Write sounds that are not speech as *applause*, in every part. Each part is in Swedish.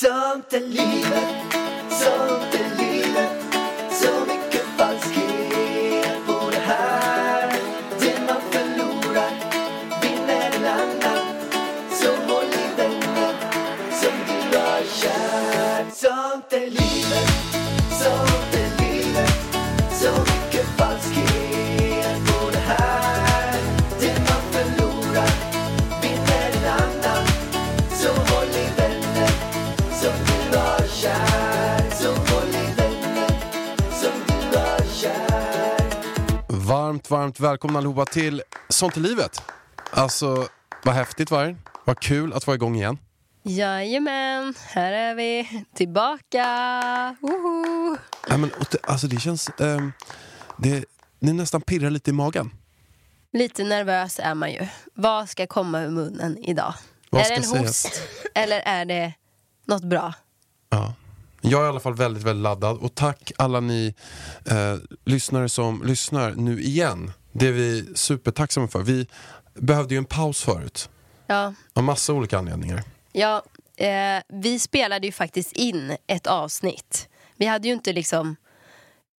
Sånt är livet, sånt Varmt, varmt välkomna allihopa till Sånt i livet. Alltså, vad häftigt var det? Vad kul att vara igång igen. Jajamän, här är vi tillbaka. Woho! Ja, men, alltså det känns... ehm, det, det nästan pirrar lite i magen. Lite nervös är man ju. Vad ska komma ur munnen idag? Vad är det en sägas? host eller är det något bra? Ja. Jag är i alla fall väldigt, väldigt laddad. Och tack alla ni eh, lyssnare som lyssnar nu igen. Det är vi supertacksamma för. Vi behövde ju en paus förut. Ja, Av massa olika anledningar. ja eh, vi spelade ju faktiskt in ett avsnitt. Vi hade ju inte liksom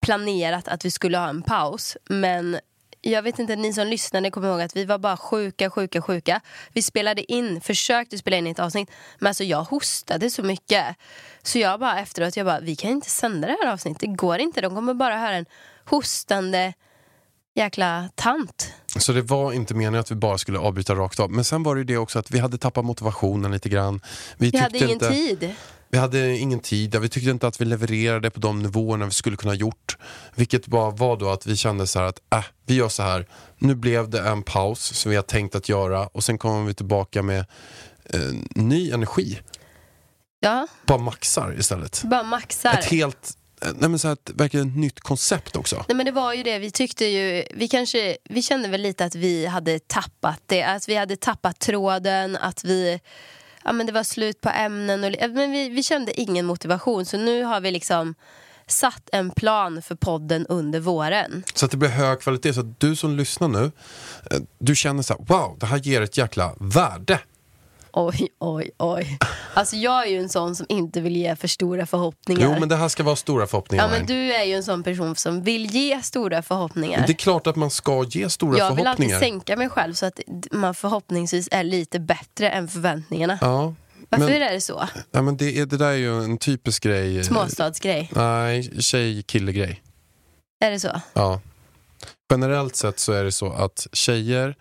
planerat att vi skulle ha en paus. Men jag vet inte, ni som lyssnade kommer ihåg att vi var bara sjuka, sjuka, sjuka. Vi spelade in, försökte spela in ett avsnitt. Men alltså jag hostade så mycket. Så jag bara efteråt, jag bara, vi kan inte sända det här avsnittet. Det går inte, de kommer bara höra en hostande jäkla tant. Så det var inte meningen att vi bara skulle avbryta rakt av. Men sen var det ju det också att vi hade tappat motivationen lite grann. Vi, Vi hade ingen inte, tid. Vi hade ingen tid, vi tyckte inte att vi levererade på de nivåerna vi skulle kunna ha gjort. Vilket bara var då att vi kände så här att äh, vi gör så här. Nu blev det en paus som vi har tänkt att göra och sen kommer vi tillbaka med eh, ny energi. Ja, Bara maxar istället. bara maxar. Ett helt, eh, nej men så ett, verkligen ett nytt koncept också. Nej men det var ju det, vi tyckte ju, vi kanske, vi kände väl lite att vi hade tappat det, att vi hade tappat tråden, att vi, ja men det var slut på ämnen och, men vi, vi kände ingen motivation så nu har vi liksom satt en plan för podden under våren. Så att det blir hög kvalitet. Så att du som lyssnar nu, eh, du känner så här, wow, det här ger ett jäkla värde. Oj, oj, oj. Alltså jag är ju en sån som inte vill ge för stora förhoppningar. Jo, men det här ska vara stora förhoppningar. ja men du är ju en sån person som vill ge stora förhoppningar. Det är klart att man ska ge stora Jag vill alltid förhoppningar. sänka mig själv så att man förhoppningsvis är lite bättre än förväntningarna. Ja, Varför men, är det så? ja, men det, är, det där är ju en typisk grej. Småstadsgrej. Nej, tjej-kille-grej. Är det så? Ja. Generellt sett så är det så att tjejer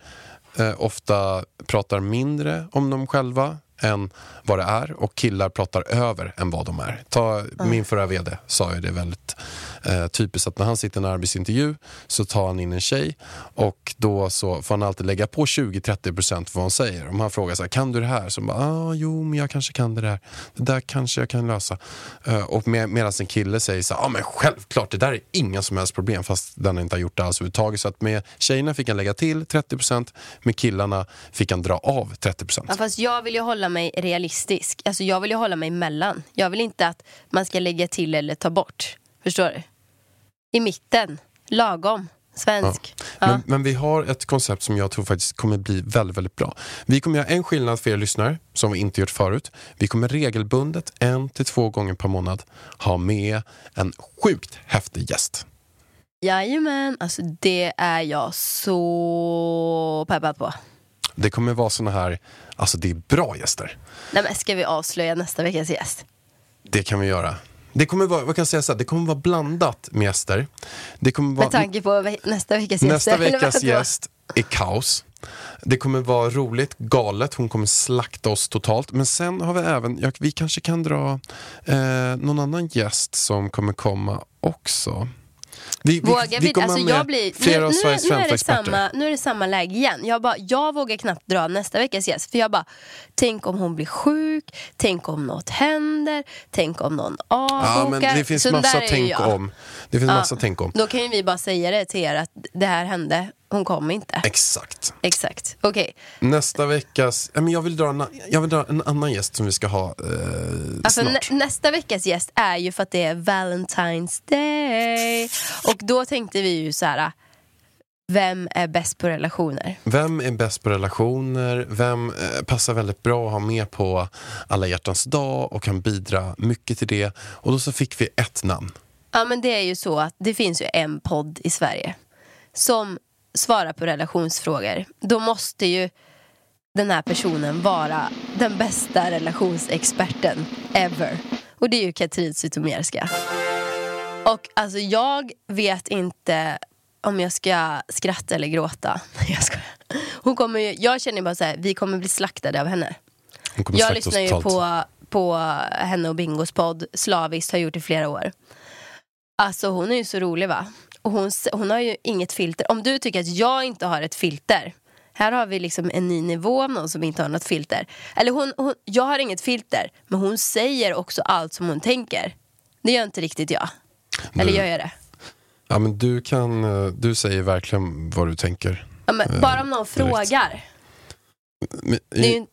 eh, ofta pratar mindre om dem själva än vad det är och killar pratar över än vad de är. Ta, Min förra vd sa ju det väldigt eh, typiskt att när han sitter i en arbetsintervju så tar han in en tjej och då så får han alltid lägga på 20-30% för vad hon säger. Om han frågar så här, kan du det här? Så bara, ah, jo men jag kanske kan det där. Det där kanske jag kan lösa. Eh, och med, medan en kille säger så här, ja men självklart det där är inga som helst problem fast den inte har gjort det alls överhuvudtaget. Så att med tjejerna fick han lägga till 30%, med killarna fick han dra av 30%. Ja, fast jag vill ju hålla mig realistisk. Alltså jag vill ju hålla mig mellan. Jag vill inte att man ska lägga till eller ta bort. Förstår du? I mitten. Lagom. Svensk. Ja. Men, men vi har ett koncept som jag tror faktiskt kommer bli väldigt, väldigt bra. Vi kommer göra en skillnad för er lyssnare, som vi inte gjort förut. Vi kommer regelbundet, en till två gånger per månad, ha med en sjukt häftig gäst. Jajamän. Alltså det är jag så peppad på. Det kommer vara såna här, alltså det är bra gäster. Nej, men ska vi avslöja nästa veckas gäst? Det kan vi göra. Det kommer vara, vad kan jag säga så här, det kommer vara blandat med gäster. Det kommer vara, Med tanke på ve- nästa veckas gäst. nästa veckas gäst är kaos. Det kommer vara roligt, galet, hon kommer slakta oss totalt. Men sen har vi även, ja, vi kanske kan dra eh, någon annan gäst som kommer komma också. Vi, Vågar vi, kommer alltså med jag blir, flera nu, av nu, Sveriges nu, är främsta det experter. samma, nu är det samma läge igen. Jag, bara, jag vågar knappt dra nästa veckas gäst. För jag bara, tänk om hon blir sjuk, tänk om något händer, tänk om någon avbokar. Ja, men det finns Så massa tänk om. Det finns massa tänk om. Då kan ju vi bara säga det till er att det här hände, hon kom inte. Exakt. Exakt, okej. Nästa veckas, men jag, vill dra en, jag vill dra en annan gäst som vi ska ha eh, Alltså, snart. nä, nästa veckas gäst är ju för att det är Valentine's Day. Och då tänkte vi ju så här. vem är bäst på relationer? Vem är bäst på relationer? Vem eh, passar väldigt bra att ha med på alla hjärtans dag och kan bidra mycket till det? Och då så fick vi ett namn. Ja men det är ju så att det finns ju en podd i Sverige som svarar på relationsfrågor. Då måste ju den här personen vara den bästa relationsexperten ever. Och det är ju Katrin Zytomierska. Och alltså jag vet inte om jag ska skratta eller gråta. *laughs* Jag, ska. Hon kommer ju, jag känner bara så här, vi kommer bli slaktade av henne. Jag lyssnar ju på, på henne och Bingos podd slaviskt, har gjort i flera år. Alltså hon är ju så rolig va? Och hon, hon har ju inget filter. Om du tycker att jag inte har ett filter, här har vi liksom en ny nivå av någon som inte har något filter. Eller hon, hon, jag har inget filter, men hon säger också allt som hon tänker. Det gör inte riktigt jag. Eller Nu- gör jag det? Ja, men du, kan, eh, du säger verkligen vad du tänker. Ja, men bara om någon direkt. frågar. Men, Det är ju,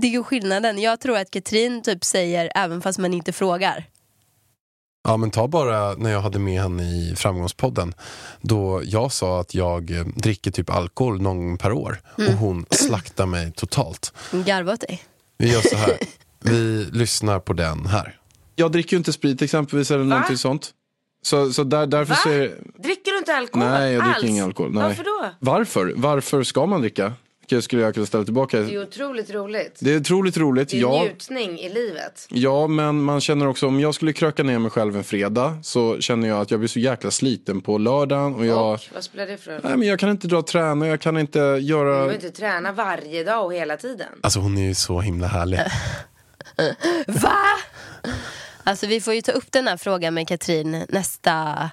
det är ju skillnaden. Jag tror att Katrin typ säger även fast man inte frågar. Ja men ta bara när jag hade med henne i Framgångspodden då jag sa att jag eh, dricker typ alkohol någon gång per år Mm. och hon *clears throat* slaktar mig totalt. Garva åt dig. Vi gör så här, *laughs* vi lyssnar på den här. Jag dricker ju inte sprit exempelvis eller någonting sånt. Så, så där, därför Va? så är. Dricker du inte alkohol Nej, jag dricker alls? ingen alkohol. Nej. Varför då? Varför? Varför ska man dricka? Okej, Skulle jag kunna ställa tillbaka? Det är otroligt roligt. Det är otroligt roligt, Det är ja. njutning i livet. Ja, men man känner också om jag skulle kröka ner mig själv en fredag så känner jag att jag blir så jäkla sliten på lördagen och jag... Och vad spelar det för roll? Nej, men jag kan inte dra och träna, jag kan inte Du göra... behöver inte träna varje dag och hela tiden. Alltså hon är ju så himla härlig. *laughs* Va? Alltså vi får ju ta upp den här frågan med Katrin nästa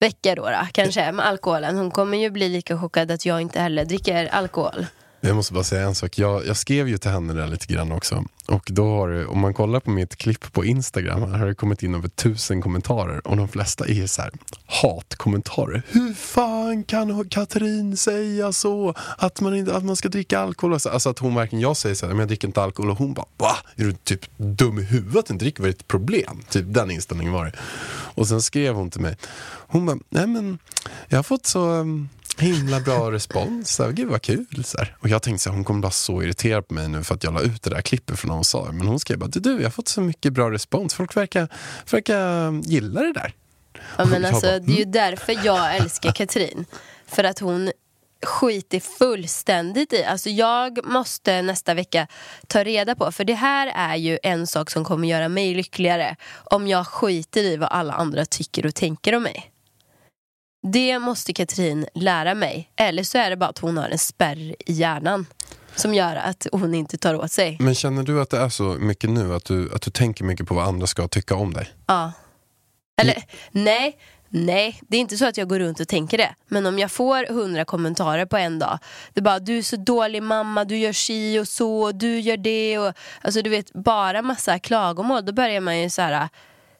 vecka då, då kanske med alkoholen. Hon kommer ju bli lika chockad att jag inte heller dricker alkohol. Jag måste bara säga en sak, jag, jag skrev ju till henne där lite grann också. Och då har det, om man kollar på mitt klipp på Instagram här har det kommit in över tusen kommentarer och de flesta är så här hatkommentarer. Hur fan kan Katrin säga så? Att man, inte, att man ska dricka alkohol? Alltså alltså att hon verkligen, jag säger så här, men jag dricker inte alkohol och hon bara va? Är du typ dum i huvudet du inte dricker? Vad är ditt problem? Typ den inställningen var det. Och sen skrev hon till mig, hon bara, nej men jag har fått så um, himla bra respons. Så här, Gud vad kul. Så här. Och jag tänkte så här, hon kommer vara så irriterad på mig nu för att jag la ut det där klippet från när hon sa det. Men hon skrev bara, du jag har fått så mycket bra respons. Folk verkar, verkar gilla det där. Ja, men alltså, bara, det är ju därför jag älskar Katrin. För att hon skiter fullständigt i. Alltså jag måste nästa vecka ta reda på, för det här är ju en sak som kommer göra mig lyckligare. Om jag skiter i vad alla andra tycker och tänker om mig. Det måste Katrin lära mig. Eller så är det bara att hon har en spärr i hjärnan. Som gör att hon inte tar åt sig. Men känner du att det är så mycket nu att du, att du tänker mycket på vad andra ska tycka om dig? Ja. Eller nej, nej, det är inte så att jag går runt och tänker det. Men om jag får hundra kommentarer på en dag. Det är bara, du är så dålig mamma, du gör si och så, du gör det. Och, alltså du vet, bara massa klagomål. Då börjar man ju så här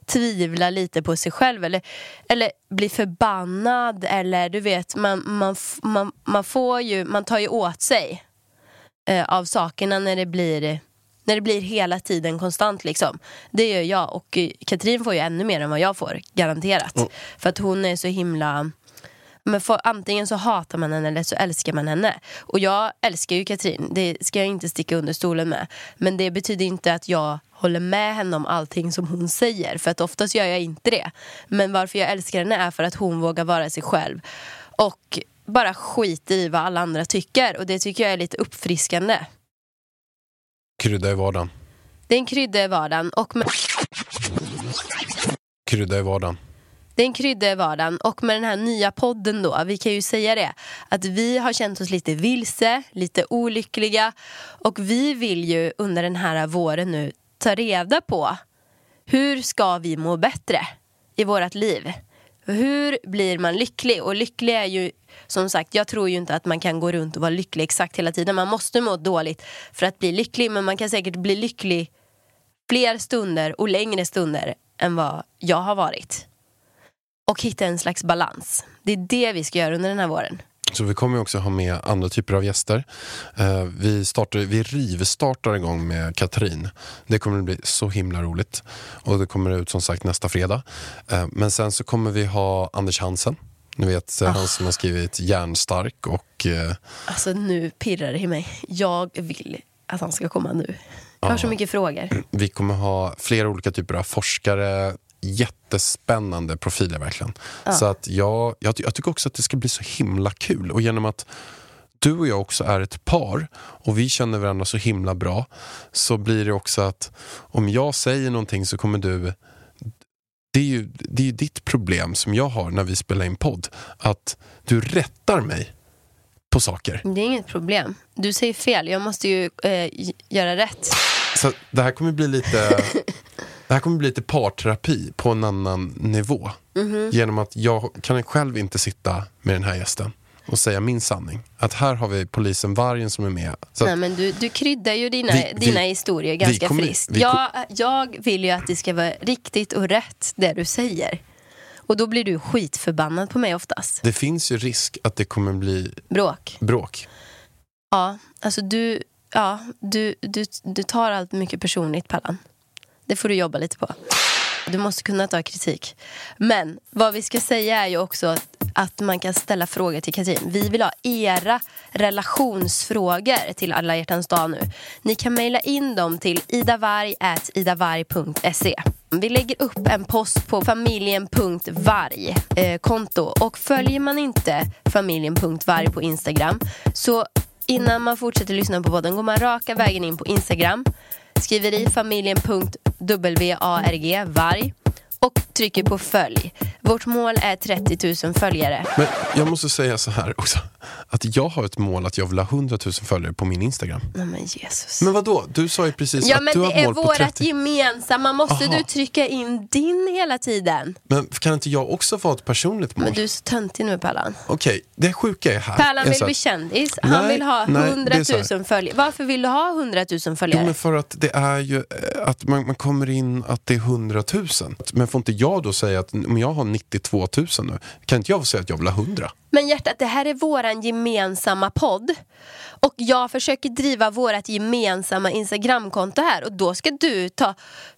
tvivla lite på sig själv eller, eller bli förbannad eller du vet man, man, man, man får ju, man tar ju åt sig eh, av sakerna när det blir när det blir hela tiden konstant liksom. Det gör jag och Katrin får ju ännu mer än vad jag får, garanterat. Mm. För att hon är så himla men för, antingen så hatar man henne eller så älskar man henne. Och jag älskar ju Katrin, det ska jag inte sticka under stolen med. Men det betyder inte att jag håller med henne om allting som hon säger. För att oftast gör jag inte det. Men varför jag älskar henne är för att hon vågar vara sig själv. Och bara skiter i vad alla andra tycker. Och det tycker jag är lite uppfriskande. Krydda i vardagen. Det är en krydda i vardagen och med, Krydda i vardagen. det är en krydda i vardagen och med den här nya podden då, vi kan ju säga det, att vi har känt oss lite vilse, lite olyckliga och vi vill ju under den här våren nu ta reda på hur ska vi må bättre i vårt liv? Hur blir man lycklig? Och lycklig är ju, som sagt, jag tror ju inte att man kan gå runt och vara lycklig exakt hela tiden. Man måste må dåligt för att bli lycklig, men man kan säkert bli lycklig fler stunder och längre stunder än vad jag har varit. Och hitta en slags balans. Det är det vi ska göra under den här våren. Så vi kommer också ha med andra typer av gäster. Eh, vi, startar, vi rivstartar igång med Katrin. Det kommer att bli så himla roligt. Och det kommer ut som sagt nästa fredag. Eh, men sen så kommer vi ha Anders Hansen Ni vet, eh, han som har skrivit Järnstark och Alltså nu pirrar det i mig. Jag vill att han ska komma nu. Jag har så mycket frågor. vi kommer ha flera olika typer av forskare. Jättespännande profiler verkligen. Så att jag, jag, jag tycker också att det ska bli så himla kul. Och genom att du och jag också är ett par och vi känner varandra så himla bra så blir det också att om jag säger någonting så kommer du det är, ju, det är ju ditt problem som jag har när vi spelar in podd. Att du rättar mig på saker. Det är inget problem. Du säger fel. Jag måste ju eh, göra rätt. Så det här kommer bli lite *laughs* Det här kommer bli lite parterapi på en annan nivå. Mhm. Genom att jag kan själv inte sitta med den här gästen och säga min sanning. Att här har vi polisen Vargen som är med. Så Nej, men du, du kryddar ju dina, Vi- vi- dina historier ganska kommer- friskt. vi jag, jag vill ju att det ska vara riktigt och rätt det du säger. Och då blir du skitförbannad på mig oftast. det finns ju risk att det kommer bli Bråk. bråk. Ja, alltså du, ja, du, du, du tar allt mycket personligt Pallan. Det får du jobba lite på. Du måste kunna ta kritik. Men vad vi ska säga är ju också att, att man kan ställa frågor till Katrin. Vi vill ha era relationsfrågor till alla hjärtans dag nu. Ni kan mejla in dem till idavarg.idavarg.se. Vi lägger upp en post på familjen.varg eh, konto och följer man inte familjen.varg på Instagram så innan man fortsätter lyssna på podden går man raka vägen in på Instagram skriver i familjen.warg varg och trycker på följ. Vårt mål är 30 000 följare. Men jag måste säga så här också. Att jag har ett mål att jag vill ha 100 000 följare på min Instagram. Nej men Jesus. Men vad då? Du sa ju precis Ja att men du har det ett är mål på vårat 30. gemensamma. Måste Aha. du trycka in din hela tiden? Men kan inte jag också få ett personligt mål? Men du är så töntig nu Pallan. Okej, det sjuka är här. Pärlan är vill bli kändis. Han Nej, vill ha nej, 100 det är så här. 000 följare. Varför vill du ha 100 000 Jo, följare? men för att det är ju eh, att man, man kommer in att det är 100 000. Men får inte jag då säga att om jag har 92 000 nu, kan inte jag säga att jag vill ha 100? Men hjärtat, det här är våran gemensamma podd. Och jag försöker driva vårat gemensamma Instagramkonto här. Och då ska du ta,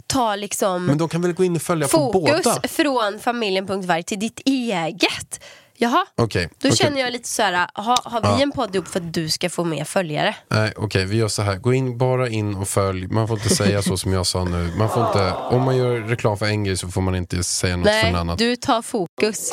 ta liksom Men de kan väl gå in och följa på fokus båda? från familjen.varg till ditt eget. Jaha, Okej, då okej. känner jag lite så här, ha, har vi en podd ihop för att du ska få mer följare? Nej, okej, vi gör så här. Gå in, bara in och följ. Man får inte säga så som jag sa nu. Man får inte, om man gör reklam för en grej så får man inte säga något för en Nej, annan. du tar fokus.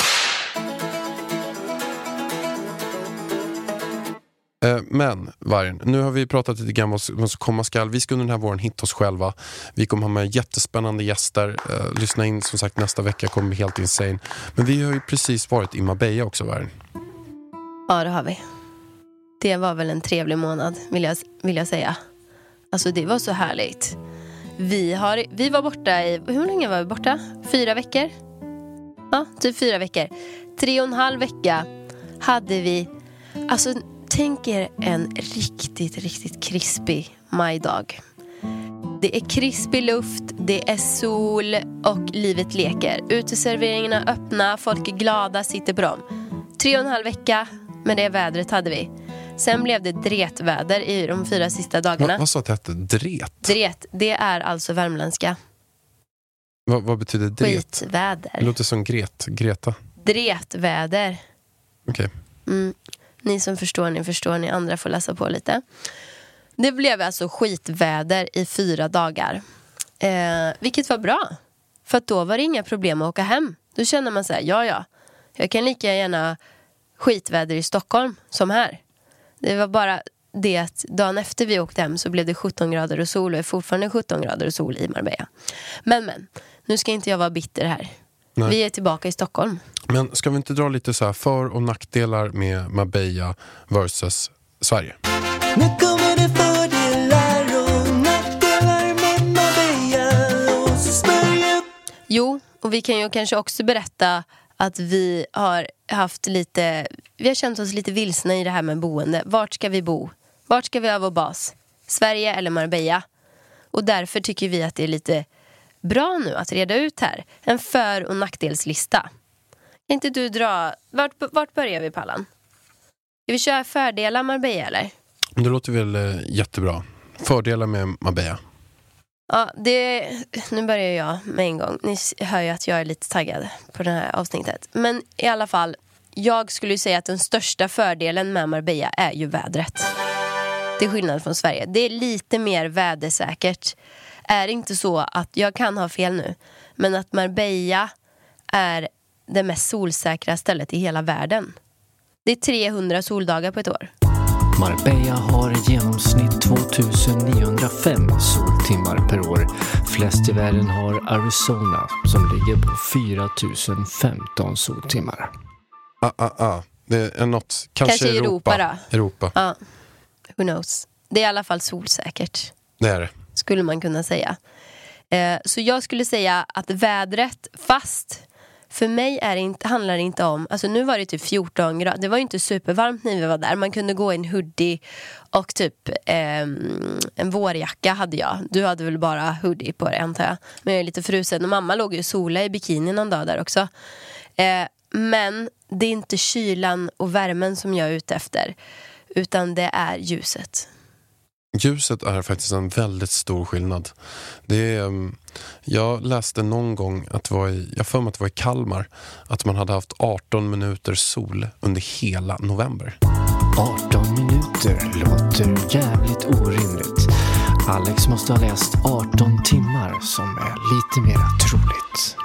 Eh, men Vargen, nu har vi pratat lite grann om vad som komma skall. Vi ska under den här våren hitta oss själva. Vi kommer ha med jättespännande gäster. Eh, lyssna in som sagt nästa vecka kommer bli helt insane. Men vi har ju precis varit i Marbella också Vargen. Ja, det har vi. Det var väl en trevlig månad, vill jag, vill jag säga. Alltså, det var så härligt. Vi, har, vi var borta i, hur länge var vi borta? Fyra veckor? Ja, typ fyra veckor. Tre och en halv vecka hade vi, alltså tänk er en riktigt, riktigt krispig majdag. Det är krispig luft, det är sol och livet leker. Uteserveringarna öppna, folk är glada, sitter på dem. Tre och en halv vecka med det vädret hade vi. Sen blev det dretväder i de fyra sista dagarna. vad sa att det hette? Dret? Dret, det är alltså värmländska. Va, vad betyder dret? Det Skitväder. låter som Gret, Greta. Dretväder. Okej. Mm. Ni som förstår, ni förstår, ni andra får läsa på lite. Det blev alltså skitväder i fyra dagar. Eh, vilket var bra. För att då var det inga problem att åka hem. Då känner man så här, ja ja, jag kan lika gärna skitväder i Stockholm som här. Det var bara det att dagen efter vi åkte hem så blev det 17 grader och sol och är fortfarande 17 grader och sol i Marbella. Men men, nu ska inte jag vara bitter här. Nej. Vi är tillbaka i Stockholm. Men ska vi inte dra lite så här för och nackdelar med Marbella versus Sverige? Nu kommer det fördelar och nackdelar med Marbella och smörjer Jo, och vi kan ju kanske också berätta att vi har haft lite, vi har känt oss lite vilsna i det här med boende. Vart ska vi bo? Vart ska vi ha vår bas? Sverige eller Marbella? Och därför tycker vi att det är lite bra nu att reda ut här. En för och nackdelslista. Kan inte du dra, vart, vart börjar vi Pallan? Ska vi köra fördelar Marbella eller? Det låter väl eh, jättebra. Fördelar med Marbella. Ja, det, nu börjar jag med en gång. Ni hör ju att jag är lite taggad på det här avsnittet. Men i alla fall, jag skulle ju säga att den största fördelen med Marbella är ju vädret. Till skillnad från Sverige. Det är lite mer vädersäkert. Är det inte så att, jag kan ha fel nu, men att Marbella är det mest solsäkra stället i hela världen. Det är 300 soldagar på ett år. Marbella har i genomsnitt 2905 soltimmar per år. Flest i världen har Arizona som ligger på 4015 soltimmar. Ah, ah, ah. Det är något, kanske, Kanske Europa då. Europa, Ja, who knows. Det är i alla fall solsäkert. det är det skulle man kunna säga. Eh, så jag skulle säga att vädret, fast för mig är det inte, handlar det inte om, alltså nu var det typ 14 grader, det var ju inte supervarmt när vi var där, man kunde gå i en hoodie och typ eh, en vårjacka hade jag. Du hade väl bara hoodie på dig antar jag. Men jag är lite frusen och mamma låg ju och sola i bikini någon dag där också. Eh, men det är inte kylan och värmen som jag är ute efter, utan det är ljuset. Ljuset är faktiskt en väldigt stor skillnad. Det är, mm, jag läste någon gång, att var i, jag för mig att det var i Kalmar, att man hade haft 18 minuter sol under hela november. 18 minuter låter jävligt orimligt. Alex måste ha läst 18 timmar som är lite mer troligt.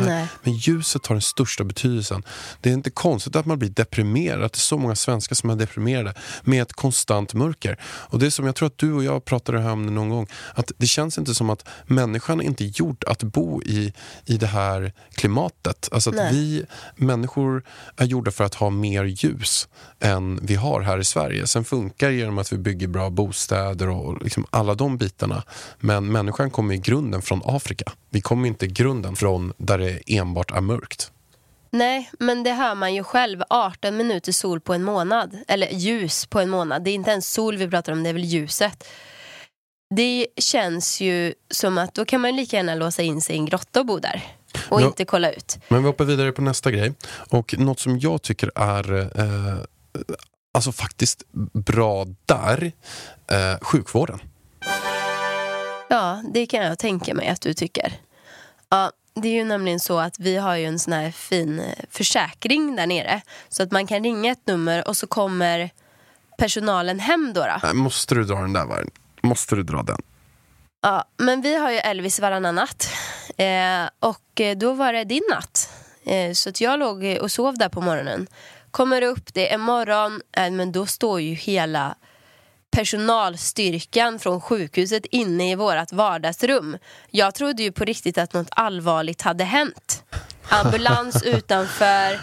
Nej. Nej. Men ljuset har den största betydelsen. Det är inte konstigt att man blir deprimerad, att det är så många svenskar som är deprimerade med ett konstant mörker. Och det är som jag tror att du och jag pratade om det någon gång, att det känns inte som att människan är inte gjord att bo i, i det här klimatet. Alltså att Nej. vi människor är gjorda för att ha mer ljus än vi har här i Sverige. Sen funkar det genom att vi bygger bra bostäder och liksom alla de bitarna. Men människan kommer i grunden från Afrika. Vi kommer inte i grunden från där det enbart är mörkt. Nej, men det hör man ju själv. 18 minuter sol på en månad. Eller ljus på en månad. Det är inte ens sol vi pratar om, det är väl ljuset. Det känns ju som att då kan man lika gärna låsa in sig i en grotta och bo där. Och Ja. inte kolla ut. Men vi hoppar vidare på nästa grej. Och något som jag tycker är eh, alltså faktiskt bra där, eh, sjukvården. Ja, det kan jag tänka mig att du tycker. Ja, det är ju nämligen så att vi har ju en sån här fin eh, försäkring där nere. Så att man kan ringa ett nummer och så kommer personalen hem då. då. Nej, måste du dra den där vargen? Måste du dra den? Ja, men vi har ju Elvis varannan natt. Eh, och eh, då var det din natt. Eh, så att jag låg och sov där på morgonen. Kommer upp, det är morgon, eh, men då står ju hela personalstyrkan från sjukhuset inne i vårt vardagsrum. Jag trodde ju på riktigt att något allvarligt hade hänt. Ambulans *laughs* utanför,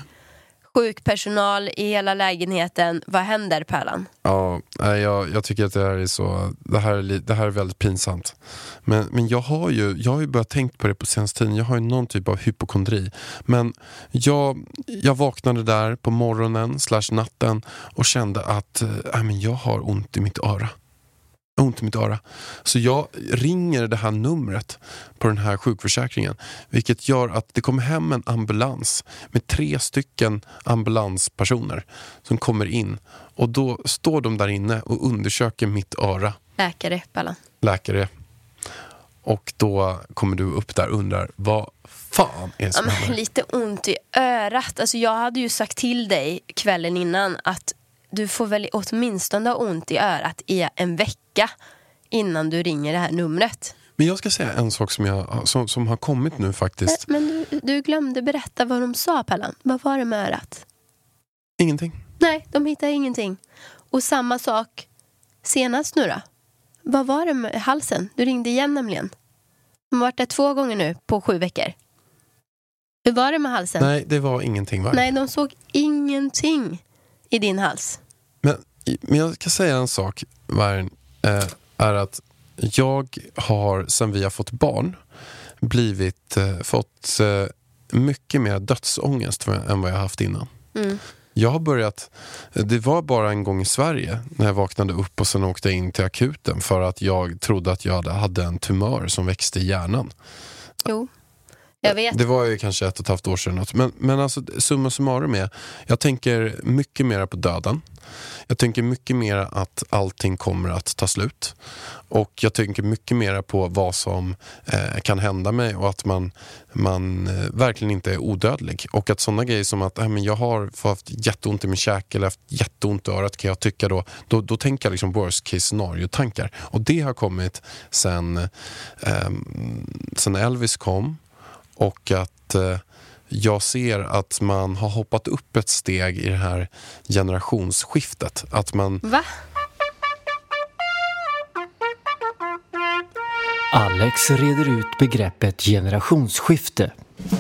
sjukpersonal i hela lägenheten. Vad händer Pärlan? Ja, jag, jag tycker att det här är så det här är, det här är väldigt pinsamt. Men, men jag har ju jag har ju börjat tänka på det på senaste tiden. Jag har ju någon typ av hypokondri. Men jag, jag vaknade där på morgonen slash natten och kände att äh, men jag har ont i mitt öra. Jag har ont i mitt öra. Så jag ringer det här numret på den här sjukförsäkringen. Vilket gör att det kommer hem en ambulans med tre stycken ambulanspersoner som kommer in. Och då står de där inne och undersöker mitt öra, Läkare Pärlan. läkare. Och då kommer du upp där och undrar, vad fan är det Ja, som händer? lite ont i örat. Alltså, jag hade ju sagt till dig kvällen innan att du får väl åtminstone ha ont i örat i en vecka innan du ringer det här numret. Men jag ska säga en sak som, jag, som, som har kommit nu faktiskt. Men du, du glömde berätta vad de sa Pallan. Vad var det med örat? Ingenting. Nej, de hittade ingenting. Och samma sak senast nu då? Vad var det med halsen? Du ringde igen nämligen. De har varit där två gånger nu på sju veckor. Hur var det med halsen? Nej, det var ingenting. Va? Nej, de såg ingenting i din hals. Men, men jag ska säga en sak, Vargen, eh, är att jag har, sen vi har fått barn, blivit, eh, fått eh, mycket mer dödsångest än vad jag haft innan. Mm. Jag har börjat, det var bara en gång i Sverige när jag vaknade upp och sen åkte jag in till akuten för att jag trodde att jag hade en tumör som växte i hjärnan. Jo. Jag vet. Det var ju kanske ett och ett halvt år sedan. något. Men, men alltså, summa summarum är, jag tänker mycket mer på döden. Jag tänker mycket mer att allting kommer att ta slut. Och jag tänker mycket mer på vad som eh, kan hända mig och att man, man eh, verkligen inte är odödlig. Och att sådana grejer som att äh, men jag har haft jätteont i min käke eller haft jätteont i örat kan jag tycka då, då, då tänker jag liksom worst case scenario-tankar. Och det har kommit sen, eh, sen Elvis kom och att eh, jag ser att man har hoppat upp ett steg i det här generationsskiftet. Att man, Va? Alex reder ut begreppet generationsskifte.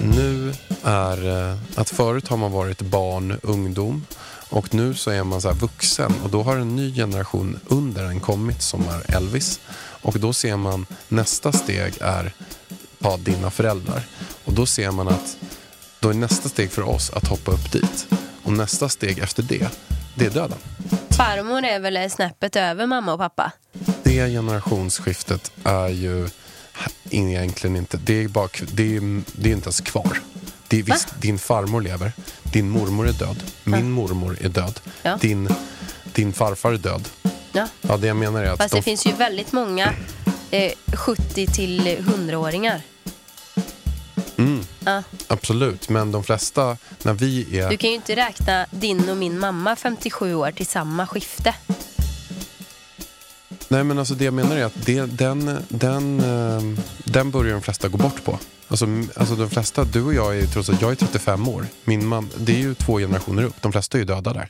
nu är eh, att förut har man varit barn, ungdom och nu så är man så här vuxen och då har en ny generation under en kommit som är Elvis. Och då ser man nästa steg är ja, dina föräldrar. Och då ser man att då är nästa steg för oss att hoppa upp dit. Och nästa steg efter det, det är döden. Farmor är väl snäppet över mamma och pappa? Det generationsskiftet är ju egentligen inte, det är, bara, det är, det är inte ens kvar. Det är, visst, din farmor lever, din mormor är död, min mormor är död, Ja. din, din farfar är död. Ja. Ja, det jag menar är att Fast de, det finns ju väldigt många eh, 70 till 100-åringar. mm, Ja. absolut, men de flesta, när vi är... Du kan ju inte räkna din och min mamma 57 år till samma skifte. Nej men alltså det jag menar är att det, den, den, eh, den börjar de flesta gå bort på. Alltså, alltså de flesta, du och jag är trots att jag är 35 år. Min mam, det är ju två generationer upp. De flesta är ju döda där.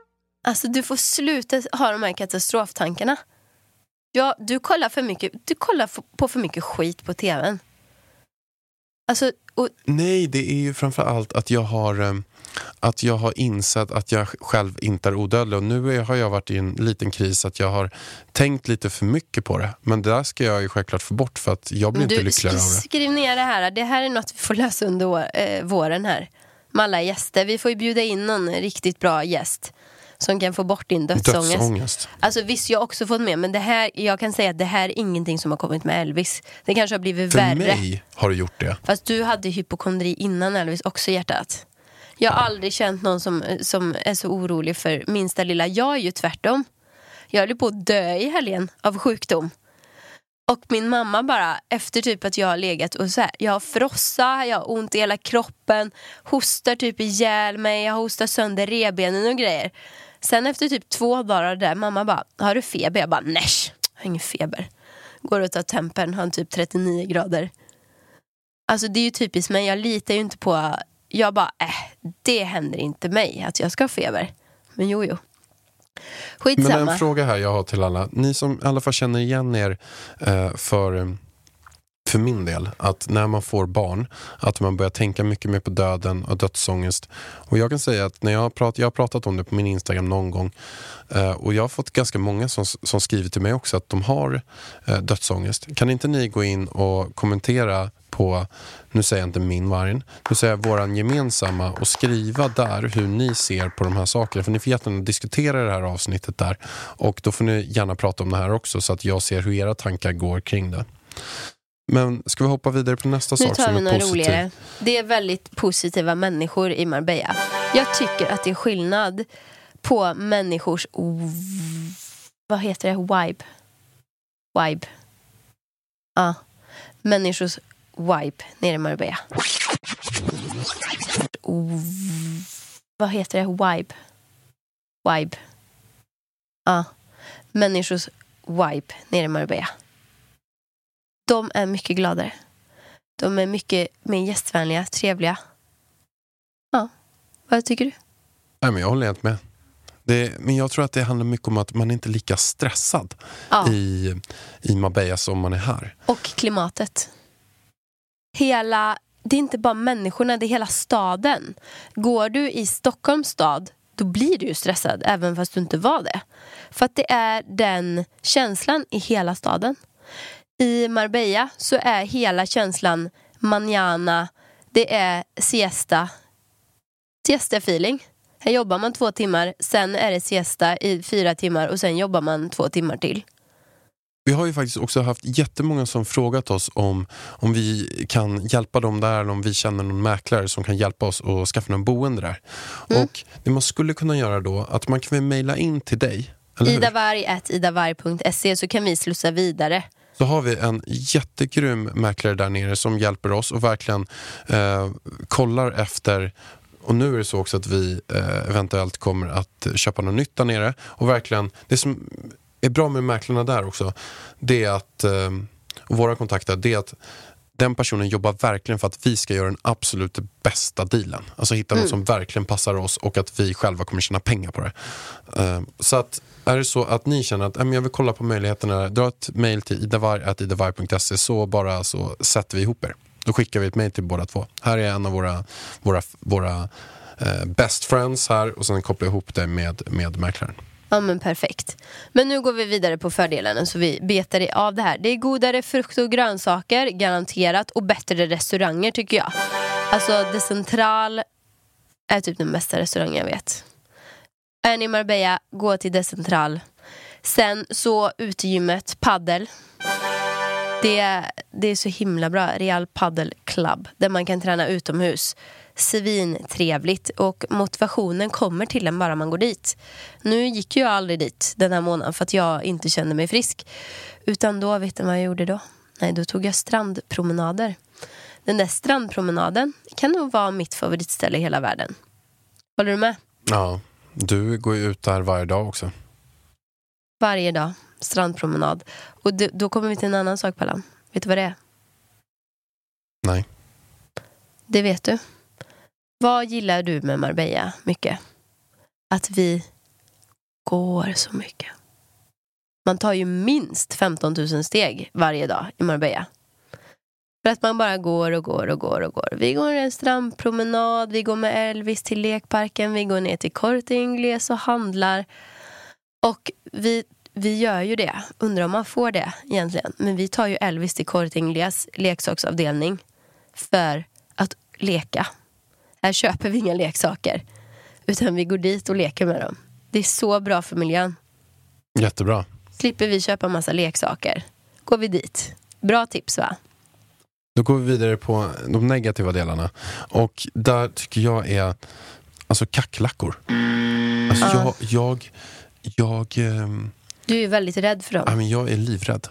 Alltså du får sluta ha de här katastroftankarna. Ja, du kollar för mycket, du kollar på för mycket skit på tvn. Alltså, och, Nej, det är ju framför allt att jag har eh, att jag har insett att jag själv inte är odödlig och nu har jag varit i en liten kris att jag har tänkt lite för mycket på det. Men det där ska jag ju självklart få bort för att jag blir inte du, lyckligare av det. skriv ner det här. Det här är något vi får lösa under eh, våren här. Med alla gäster. Vi får ju bjuda in någon riktigt bra gäst. Som kan få bort din dödsångest. Dödsångest. Alltså visst, jag har också fått med, men det här, jag kan säga att det här är ingenting som har kommit med Elvis. Det kanske har blivit För värre. mig har du gjort det. Fast du hade hypokondri innan Elvis också i hjärtat. Jag har aldrig känt någon som, som är så orolig för minsta lilla. Jag är ju tvärtom. Jag höll på att dö i helgen av sjukdom. Och min mamma bara, efter typ att jag har legat och så här, jag har frossa, jag har ont i hela kroppen, hostar typ ihjäl mig, jag hostar sönder revbenen och grejer. Sen efter typ två dagar där, mamma bara, har du feber? Jag bara, näsch, jag har ingen feber. Går och tar tempen, har typ 39 grader. Alltså det är ju typiskt mig, jag litar ju inte på, jag bara, äh, det händer inte mig att jag ska ha feber. Men jo, jo. Men Skitsamma. en fråga här jag har till alla. Ni som i alla fall känner igen er eh, för, för min del, att när man får barn, att man börjar tänka mycket mer på döden och dödsångest. Och jag kan säga att när jag har, prat, jag har pratat om det på min Instagram någon gång eh, och jag har fått ganska många som, som skriver till mig också att de har eh, dödsångest. Kan inte ni gå in och kommentera på, nu säger jag inte min vargen, nu säger jag våran gemensamma och skriva där hur ni ser på de här sakerna. För ni får jättegärna diskutera det här avsnittet där och då får ni gärna prata om det här också så att jag ser hur era tankar går kring det. Men ska vi hoppa vidare på nästa Nu sak tar som vi är något positiv? roligare. Det är väldigt positiva människor i Marbella. Jag tycker att det är skillnad på människors... Vad heter det? Vibe. Vibe. Ja. Människors vibe nere i Marbella. Vad heter det? Vibe. Vibe. Ja. Människors vibe nere i Marbella. De är mycket gladare. De är mycket mer gästvänliga, trevliga. Ja, vad tycker du? Nej, men jag håller helt med. Det, men jag tror att det handlar mycket om att man inte är lika stressad Ja. i, i Marbella som man är här. Och klimatet. Hela, det är inte bara människorna, det är hela staden. Går du i Stockholms stad, då blir du ju stressad även fast du inte var det. För att det är den känslan i hela staden. I Marbella så är hela känslan manana, det är siesta. Siesta-feeling. Här jobbar man två timmar, sen är det siesta i fyra timmar och sen jobbar man två timmar till. Vi har ju faktiskt också haft jättemånga som frågat oss om, om vi kan hjälpa dem där eller om vi känner någon mäklare som kan hjälpa oss att skaffa någon boende där. Mm. Och det man skulle kunna göra då, att man kan väl mejla in till dig, idavarg.idavarg.se så kan vi slussa vidare. Så har vi en jättegrym mäklare där nere som hjälper oss och verkligen eh, kollar efter och nu är det så också att vi eh, eventuellt kommer att köpa något nytt där nere. Och verkligen, det som är bra med mäklarna där också, det är att, eh, och våra kontakter, det är att den personen jobbar verkligen för att vi ska göra den absolut bästa dealen. Alltså hitta något som verkligen passar oss och att vi själva kommer tjäna pengar på det. Eh, så att är det så att ni känner att "Nej, men jag vill kolla på möjligheterna, dra ett mail till idavar.idavar.se så bara så sätter vi ihop er. Då skickar vi ett mail till båda två. Här är en av våra, våra, våra eh, best friends här och sen kopplar jag ihop det med, med mäklaren. Ja men perfekt. Men nu går vi vidare på fördelarna så vi betar av det här. Det är godare frukt och grönsaker, garanterat, och bättre restauranger tycker jag. Alltså The Central är typ den bästa restaurangen jag vet. Är ni i Marbella, gå till The Central. Sen så utegymmet, paddel. Det, är- det är så himla bra. Real Paddle Club där man kan träna utomhus. Svintrevligt och motivationen kommer till en bara man går dit. Nu gick jag aldrig dit den här månaden för att jag inte kände mig frisk. Utan då, vet du vad jag gjorde då? Nej, då tog jag strandpromenader. Den där strandpromenaden kan nog vara mitt favoritställe i hela världen. Håller du med? Ja, du går ju ut där varje dag också. Varje dag, strandpromenad. Och då, då kommer vi till en annan sak Pallan. Vet du vad det är? Nej. Det vet du. Vad gillar du med Marbella mycket? Att vi går så mycket. Man tar ju minst 15 000 steg varje dag i Marbella. För att man bara går och går och går och går. Vi går en strandpromenad, vi går med Elvis till lekparken, vi går ner till Corte Inglés och handlar. Och vi, vi gör ju det. Undrar om man får det egentligen. Men vi tar ju Elvis till Corte Inglés leksaksavdelning för att leka. Här köper vi inga leksaker. Utan vi går dit och leker med dem. Det är så bra för miljön. Jättebra. Slipper vi köpa massa leksaker. Går vi dit. Bra tips va? Då går vi vidare på de negativa delarna. Och där tycker jag är alltså kacklackor. Alltså jag, jag, jag, ehm, Du är väldigt rädd för ja, dem. men jag är livrädd.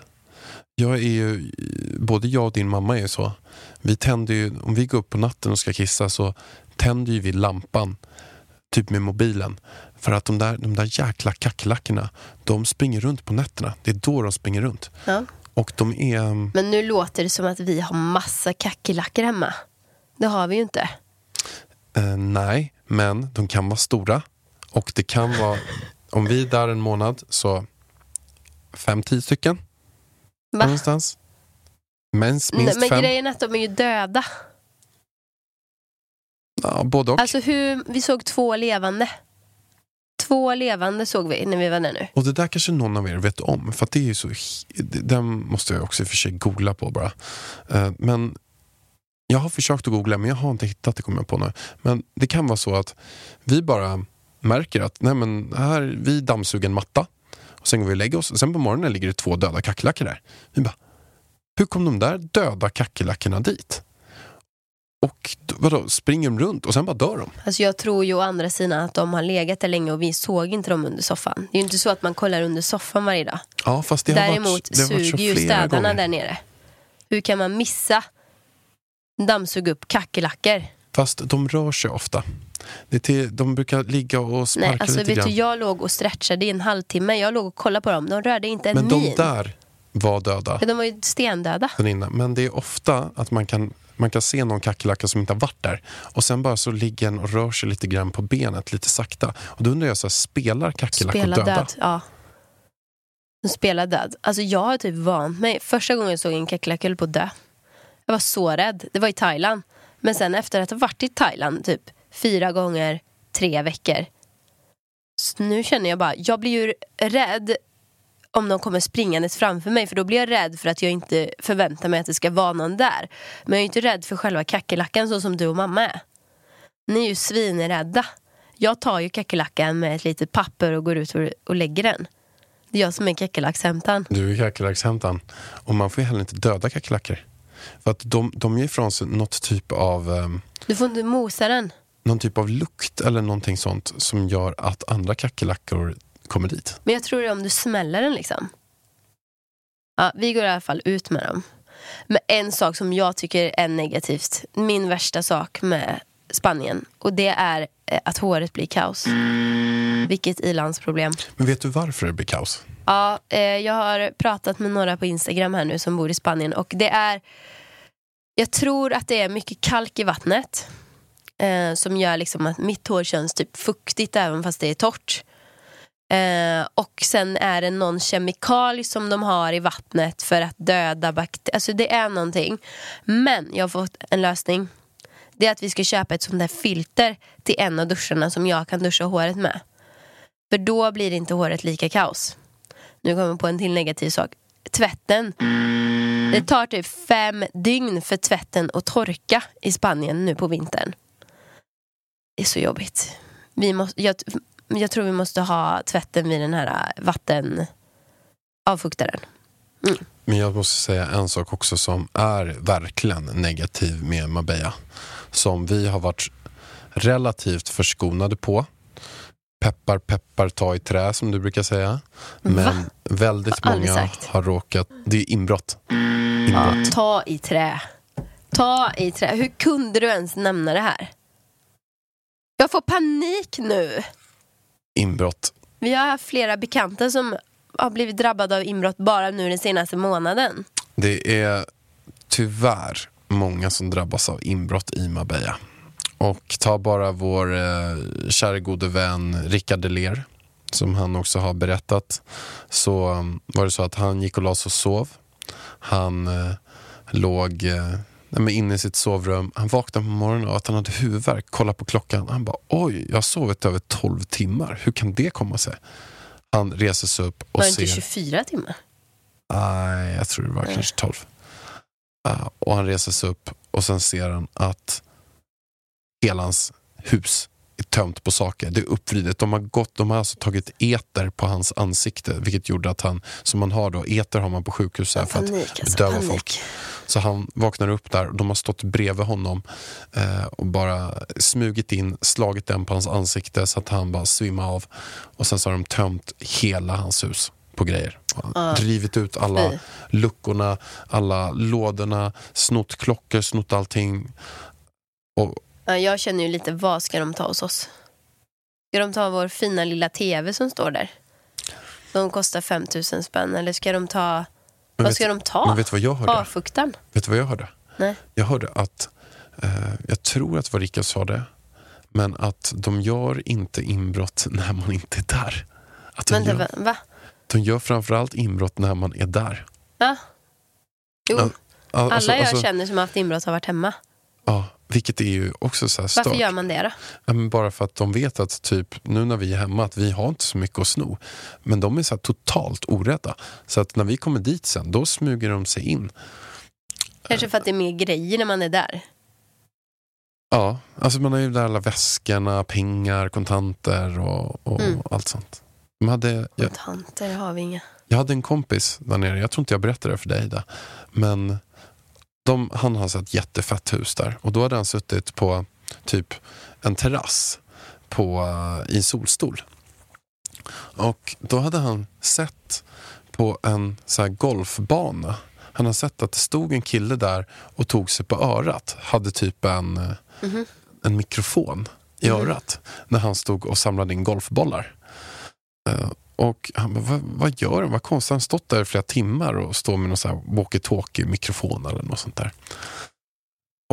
Jag är ju, både jag och din mamma är ju så. Vi tänder ju, om vi går upp på natten och ska kissa så tänder ju vi lampan typ med mobilen. För att de där, de där jäkla kackerlackorna, de springer runt på nätterna. Det är då de springer runt. Ja. Och de är... ehm, Men nu låter det som att vi har massa kackerlackor hemma. Det har vi ju inte. Eh, nej, men de kan vara stora. Och det kan vara, *laughs* om vi är där en månad, så fem, tio stycken. Va? Någonstans. Minst, Nej, minst men fem. grejen är att de är ju döda. Ja, både och. Alltså hur, vi såg två levande. Två levande såg vi när vi var där nu. Och det där kanske någon av er vet om. För att det är ju så, den måste jag också i och för sig googla på bara. Eh, Men jag har försökt att googla men jag har inte hittat det kommer jag på nu. Men det kan vara så att vi bara märker att nej men här, vi dammsuger en matta. Och sen går vi och lägger oss. Sen på morgonen ligger det två döda kackerlackor där. Vi bara, hur kom de där döda kackerlackorna dit? Och vadå, springer de runt och sen bara dör de? Alltså jag tror ju å andra sidan att de har legat där länge och vi såg inte dem under soffan. Det är ju inte så att man kollar under soffan varje dag. Ja, fast det har Däremot varit, det har varit suger ju städarna gånger. där nere. Hur kan man missa dammsuga upp kackerlackor? Fast de rör sig ofta. Det till, de brukar ligga och sparka Nej, alltså lite vet grann. du, jag låg och stretchade i en halvtimme. Jag låg och kollade på dem. De rörde inte en Men de min. där var döda Ja, De var ju stendöda. Men det är ofta att man kan Man kan se någon kackerlacka som inte har varit där. Och sen bara så ligger den och rör sig lite grann på benet, lite sakta. Och då undrar jag, så här, spelar kackerlackor döda? död. Ja. De spelar död. Alltså jag har typ vant mig. Första gången jag såg en kackerlacka höll på att dö. Jag var så rädd. Det var i Thailand. Men sen efter att ha varit i Thailand typ fyra gånger, tre veckor. Så nu känner jag bara, jag blir ju rädd om de kommer springandes framför mig för då blir jag rädd för att jag inte förväntar mig att det ska vara någon där. Men jag är inte rädd för själva kackerlackan så som du och mamma är. Ni är ju svinrädda. Jag tar ju kackerlackan med ett litet papper och går ut och, lägger den. Det är jag som är kackerlackshämtaren. Du är kackerlackshämtaren. Och man får ju heller inte döda kackerlackor. För att de, de ger ifrån sig något typ av, ehm, Du får inte mosa den. någon typ av lukt eller någonting sånt som gör att andra kackerlackor kommer dit. Men jag tror det är om du smäller den liksom. Ja, vi går i alla fall ut med dem. Men en sak som jag tycker är negativt, min värsta sak med Spanien, och det är eh, att håret blir kaos. Vilket ilandsproblem. Men vet du varför det blir kaos? Ja, eh, jag har pratat med några på Instagram här nu som bor i Spanien och det är Jag tror att det är mycket kalk i vattnet eh, som gör liksom att mitt hår känns typ fuktigt även fast det är torrt. Eh, och sen är det någon kemikalie som de har i vattnet för att döda bakterier. Alltså det är någonting. Men jag har fått en lösning. Det är att vi ska köpa ett sånt där filter till en av duscharna som jag kan duscha håret med. För då blir inte håret lika kaos. Nu kommer jag på en till negativ sak. Tvätten. Det tar typ fem dygn för tvätten att torka i Spanien nu på vintern. Det är så jobbigt. Vi måste, jag, jag tror vi måste ha tvätten vid den här vattenavfuktaren. Men jag måste säga en sak också som är verkligen negativ med Marbella. Som vi har varit relativt förskonade på. Peppar, peppar, ta i trä som du brukar säga. Men väldigt Har många har råkat... Det är inbrott. Ja, Inbrott. ta i trä. Ta i trä. Hur kunde du ens nämna det här? Jag får panik nu. Inbrott. Vi har haft flera bekanta som har blivit drabbade av inbrott bara nu den senaste månaden. Det är tyvärr många som drabbas av inbrott i Marbella. Och ta bara vår eh, kära gode vän Rickard Deler som han också har berättat. Så um, var det så att han gick och la sig och sov. Han eh, låg eh, nej, men inne i sitt sovrum. Han vaknade på morgonen och att han hade huvudvärk. Kollade på klockan. Han bara oj, jag har sovit över 12 timmar. Hur kan det komma sig? Han reser sig upp och Var det ser... inte 24 timmar? Nej, jag tror det var kanske 12. Ja, och han reser sig upp och sen ser han att hela hans hus är tömt på saker. Det är uppvridet. De har, gått, de har alltså tagit eter på hans ansikte vilket gjorde att han, som man har då, eter har man på sjukhus här för att Panik, alltså, bedöva panik. folk. Så han vaknar upp där och de har stått bredvid honom eh, och bara smugit in, slagit den på hans ansikte så att han bara svimmar av. Och sen så har de tömt hela hans hus på grejer. Ja. Drivit ut alla Fy. luckorna, alla lådorna, snott klockor, snott allting. Och Ja, jag känner ju lite, vad ska de ta hos oss? Ska de ta vår fina lilla tv som står där? De kostar 5000 spänn. Eller ska de ta... Men vad vet- ska de ta? men vet du vad jag hörde? Avfuktaren? Vet du vad jag hörde? Nej. Jag hörde att, eh, jag tror att Rickard sa det, men att de gör inte inbrott när man inte är där. Att de, Vänta, gör, va? de gör framförallt inbrott när man är där. Ja. Jo, Ja, Al- alla jag alltså- känner som har haft inbrott har varit hemma. Ja, vilket är ju också så här Varför stört. gör man det då? Ja, bara för att de vet att typ nu när vi är hemma att vi har inte så mycket att sno. Men de är så totalt orädda. Så att när vi kommer dit sen, då smyger de sig in. Kanske för att det är mer grejer när man är där. Ja, alltså man har ju där alla väskorna, pengar, kontanter och, och Mm. allt sånt. De hade, jag, Kontanter har vi inga. jag hade en kompis där nere, jag tror inte jag berättade det för dig Ida. Men de, han har ett jättefett hus där. Och då hade han suttit på typ en terrass på, eh, i en solstol. Och då hade han sett på en så golfbana. Han har sett att det stod en kille där och tog sig på örat. Hade typ en, eh, Mhm. en mikrofon i örat när han stod och samlade in golfbollar. Eh, och han bara, vad, vad gör han? Vad konstigt. Han har stått där i flera timmar och står med någon sån här walkie-talkie-mikrofon eller något sånt där.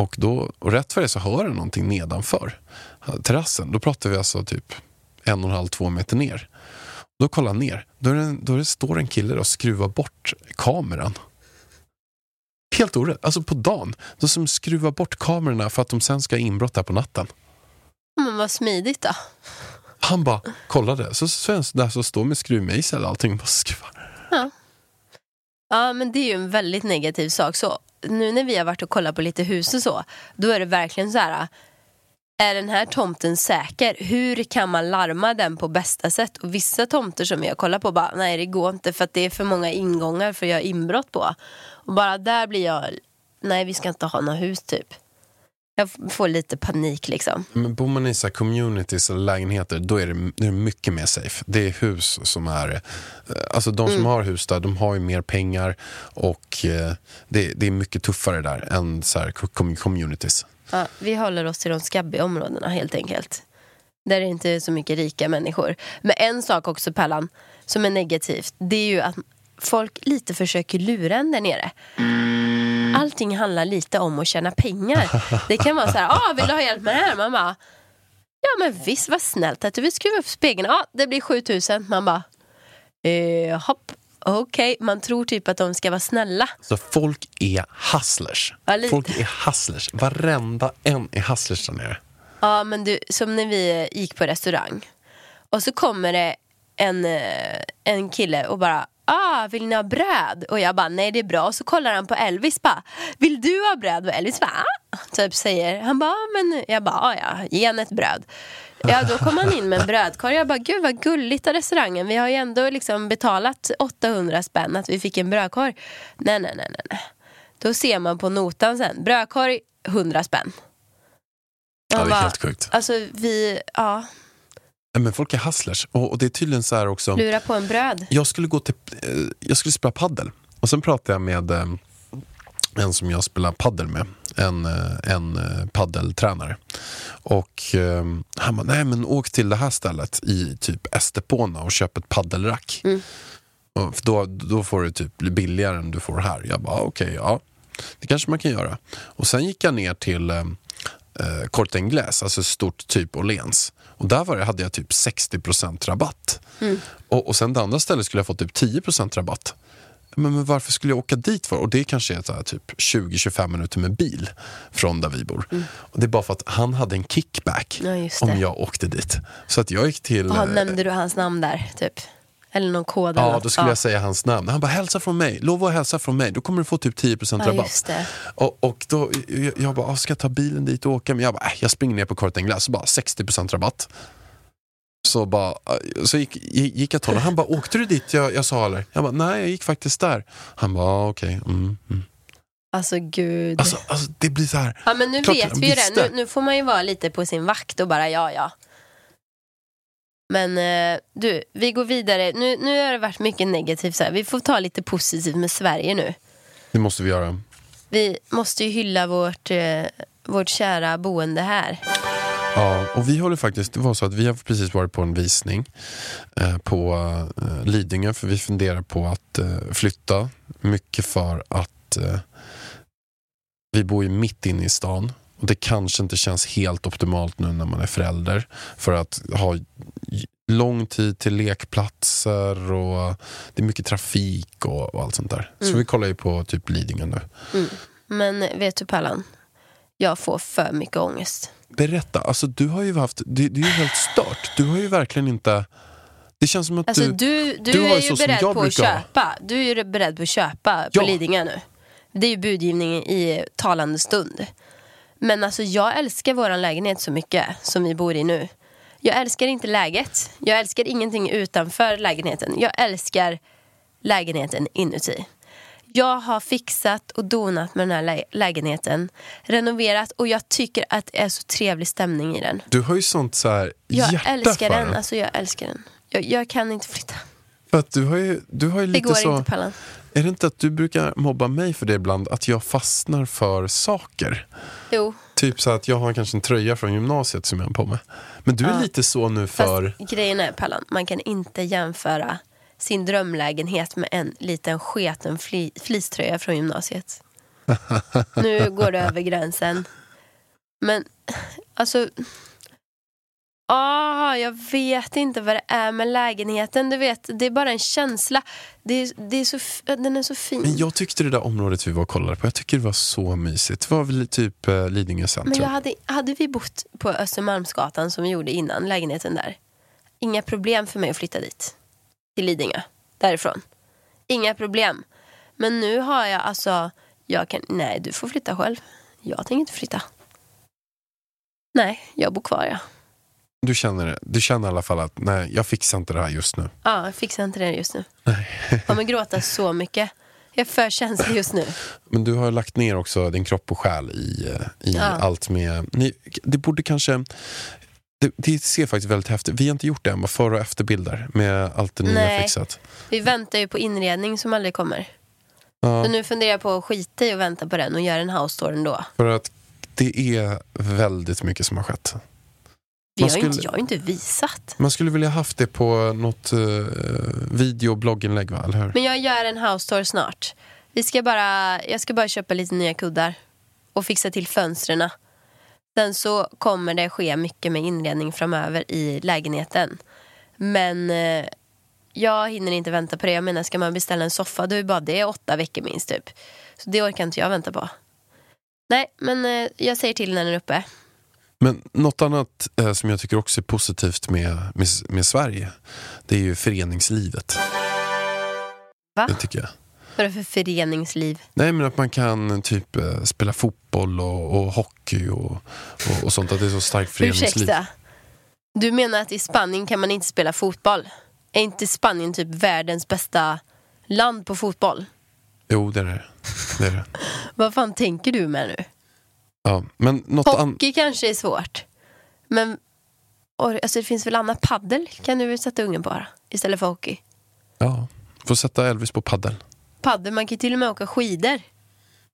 Och, då, och rätt för det så hör han någonting nedanför eh, terrassen. Då pratar vi alltså typ en och en halv, två meter ner. Då kollar han ner. Då, är det, då är det, står en kille där och skruvar bort kameran. Helt orätt. Alltså på dagen. De som skruvar bort kamerorna för att de sen ska ha inbrott där på natten. Men vad smidigt då. Han bara kollade. Så Svensson där så står med skruvmejsel och allting. Bara skruvar. Ja. ja, men det är ju en väldigt negativ sak. Så nu när vi har varit och kollat på lite hus och så, då är det verkligen så här. Är den här tomten säker? Hur kan man larma den på bästa sätt? Och vissa tomter som jag kollar på bara, nej det går inte för att det är för många ingångar för att göra inbrott på. Och bara där blir jag, nej vi ska inte ha något hus typ. Jag får lite panik liksom. Men bor man i så communities eller lägenheter då är det, det är mycket mer safe. Det är hus som är... eh, Alltså de som har hus där, de har ju mer pengar och eh, det, det är mycket tuffare där än så här com- communities. Ja, vi håller oss till de skabbiga områdena helt enkelt. Där det inte är så mycket rika människor. Men en sak också Pallan, som är negativt, det är ju att folk lite försöker lura en där nere. Allting handlar lite om att tjäna pengar. Det kan vara så här, ah, vill du ha hjälp med det här? Man bara, ja men visst vad snällt att du vill skruva upp spegeln. Ja, det blir 7000. Man bara, eh, hopp, okej. Man tror typ att de ska vara snälla. Så folk är hustlers. Ja. Folk är hustlers. Varenda en är hustlers där nere. Ja, men du, som när vi gick på restaurang. Och så kommer det en, eh, en kille och bara Ah, vill ni ha bröd? Och jag bara, nej det är bra. Och så kollar han på Elvis bara, vill du ha bröd? Och Elvis bara, ah. typ säger, han bara, "Ah, men jag bara, "Ah, ja, ge henne ett bröd. Ja, då kom han in med en brödkorg. Jag bara, gud vad gulligt av restaurangen. Vi har ju ändå liksom betalat 800 spänn att vi fick en brödkorg. Nej, nej, nej, nej. Då ser man på notan sen, brödkorg 100 spänn. Ja, det är bara, helt sjukt. Alltså vi, ja, Men folk är hustlers. Och, och det är tydligen så här också. lura på en bröd. Jag skulle gå till, eh, jag skulle spela paddel och sen pratade jag med eh, en som jag spelar paddel med, en, eh, en paddeltränare. Och eh, han bara, nej men åk till det här stället i typ Estepona och köp ett paddelrack. Och för då, då får det typ bli billigare än du får här. Jag bara, "Ah, okej, ja. Det kanske man kan göra. Och sen gick jag ner till eh, Corte Inglés, alltså stort typ Åhléns. Och där var det, hade jag typ 60% rabatt. Och, och sen det andra stället skulle jag få typ 10% rabatt. Men, men varför skulle jag åka dit för? Och det kanske är här, typ 20-25 minuter med bil från där vi bor. Och det är bara för att han hade en kickback Ja, om jag åkte dit. Så att jag gick till... Ja, eh, nämnde du hans namn där, typ? Eller någon kod eller Ja, något? då skulle jag säga hans namn. Han bara, hälsa från mig. Lova att hälsa från mig. Då kommer du få typ 10% Ja, rabatt. Och, och då, jag, jag bara, "Ah, ska jag ta bilen dit och åka? Men jag bara, äh, jag springer ner på Corte Inglés så bara 60% rabatt. Så, bara, äh, så gick, gick jag till honom. Han bara, åkte du dit jag, jag sa eller? Jag bara, nej jag gick faktiskt där. Han bara, ah, okej. Mm, mm. Alltså gud. Alltså, alltså det blir så här. ja, men nu klart vet vi ju det. Nu, nu får man ju vara lite på sin vakt och bara ja, ja. Men eh, du, vi går vidare. Nu, nu har det varit mycket negativt. Så här. Vi får ta lite positivt med Sverige nu. Det måste vi göra. Vi måste ju hylla vårt, eh, vårt kära boende här. Ja, och vi håller faktiskt, det var så att vi har precis varit på en visning eh, på eh, Lidingö för vi funderar på att eh, flytta. Mycket för att eh, vi bor ju mitt inne i stan och det kanske inte känns helt optimalt nu när man är förälder för att ha lång tid till lekplatser och det är mycket trafik och, och allt sånt där. Så vi kollar ju på typ Lidingö nu. Men vet du Pallan? Jag får för mycket ångest. Berätta, alltså du har ju haft, det, det är ju helt stört. Du har ju verkligen inte, det känns som att Alltså du, du, du, du är ju beredd på att brukar ha. köpa. Du är ju beredd på att köpa på Ja. Lidingö nu. Det är ju budgivning i talande stund. Men alltså jag älskar våran lägenhet så mycket som vi bor i nu. Jag älskar inte läget. Jag älskar ingenting utanför lägenheten. Jag älskar lägenheten inuti. Jag har fixat och donat med den här lä- lägenheten. Renoverat och jag tycker att det är så trevlig stämning i den. du har ju sånt så här Jag hjärta älskar för den. Alltså jag älskar den. Jag, jag kan inte flytta. För att du har ju, du har ju Det lite går så, inte Pallan. Är det inte att du brukar mobba mig för det ibland, att jag fastnar för saker? Jo, Typ så att jag har kanske en tröja från gymnasiet som jag har på mig. Men du är Ja. lite så nu för, Fast grejen är Pallan, man kan inte jämföra sin drömlägenhet med en liten sketen fli, fleecetröja från gymnasiet. *laughs* Nu går det över gränsen. Men alltså... Ah, jag vet inte vad det är med lägenheten. Du vet, det är bara en känsla. Det är, det är så, den är så fin. Men jag tyckte det där området vi var och kollade på, jag tycker det var så mysigt. Det var väl typ eh, Lidingö centrum. Men jag hade, hade vi bott på Östermalmsgatan som vi gjorde innan, lägenheten där. Inga problem för mig att flytta dit. Till Lidingö. Därifrån. Inga problem. Men nu har jag alltså, jag kan, nej du får flytta själv. Jag tänker inte flytta. Nej, jag bor kvar ja. Du känner det. Du känner i alla fall att nej, jag fixar inte det här just nu. Ja, jag fixar inte det just nu. Jag kommer gråta så mycket. Jag är för känslig just nu. Men du har lagt ner också din kropp och själ i, eh, i Ja. allt med... Ni, det borde kanske... Det, det ser faktiskt väldigt häftigt Vi har inte gjort det än, bara före och efterbilder med allt det nya Nej. fixat. Vi väntar ju på inredning som aldrig kommer. Ja, Så nu funderar jag på att skita i och vänta på den och göra en house tour ändå. för att det är väldigt mycket som har skett. Man har ju inte, skulle- jag har inte visat. Man skulle vilja haft det på något uh, video och blogginlägg, va? eller hur? Men jag gör en house tour snart. Vi ska bara, jag ska bara köpa lite nya kuddar och fixa till fönstren. Sen så kommer det ske mycket med inredning framöver i lägenheten. Men eh, jag hinner inte vänta på det. Jag menar, ska man beställa en soffa då är bara det åtta veckor minst typ. Så det orkar inte jag vänta på. Nej, men eh, jag säger till när den är uppe. Men något annat eh, som jag tycker också är positivt med, med, med Sverige, det är ju föreningslivet. Va? Det tycker jag. Vad är det för föreningsliv? Nej men att man kan typ eh, spela fotboll och, och hockey och, och, och sånt. Att det är så starkt föreningsliv. Ursäkta. Du menar att i Spanien kan man inte spela fotboll? Är inte Spanien typ världens bästa land på fotboll? Jo det är det. det, är det. *laughs* Vad fan tänker du med nu? Ja, men något. Hockey kanske är svårt. Men och, alltså, det finns väl annat paddel kan du väl sätta ungen på istället för hockey? Ja, får sätta Elvis på paddel. Paddel, man kan ju till och med åka skidor.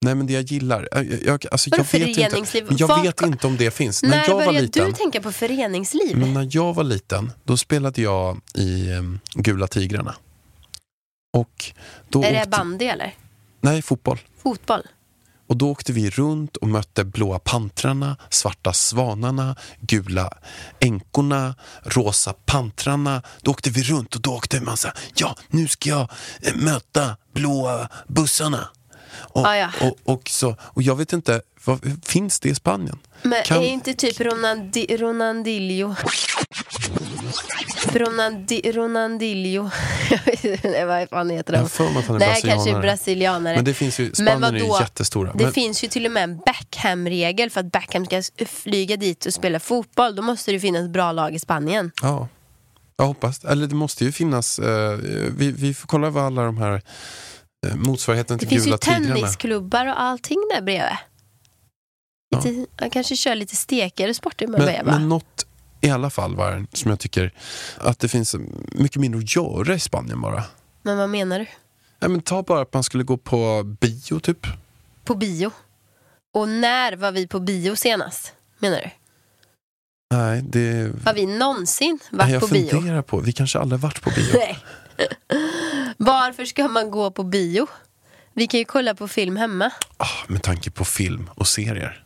Nej men det jag gillar, jag, jag, alltså, jag vet inte, jag vet inte om det finns. när När jag var liten, du tänka på föreningsliv? men när jag var liten, då spelade jag i um, Gula Tigrarna. Och då är det åkte, bandy eller? Nej, fotboll. Fotboll? Och då åkte vi runt och mötte blåa pantrarna, svarta svanarna, gula änkorna, rosa pantrarna. Då åkte vi runt och då åkte man så här, ja nu ska jag eh, möta blåa bussarna. Och, Ah, ja. och, och, så, och jag vet inte, vad, finns det i Spanien? Men Kan- är inte typ Ronaldi, Ronaldinho Ronaldi, Ronaldinho *laughs* Jag vet inte vad fan heter Jag de? för mig att han är Nej, kanske brasilianare. Men det finns ju, Spanien är ju vadå? jättestora. Det Men, finns ju till och med en Beckham-regel för att Beckham ska flyga dit och spela fotboll. Då måste det finnas bra lag i Spanien. ja, jag hoppas. Eller det måste ju finnas, eh, vi, vi får kolla vad alla de här eh, motsvarigheten Det till finns Gula ju Tigrarna. tennisklubbar och allting där bredvid. Lite, Jag kanske kör lite stekare sporter med Men, men något i alla fall var som jag tycker att det finns mycket mindre att göra i Spanien bara. Men vad menar du? Nej, men ta bara att man skulle gå på bio typ. På bio? Och när var vi på bio senast? Menar du? Nej, det... Har vi någonsin Nej, varit jag på bio? funderar på, vi kanske aldrig varit på bio. *laughs* Nej. Varför ska man gå på bio? Vi kan ju kolla på film hemma. Ah, med tanke på film och serier.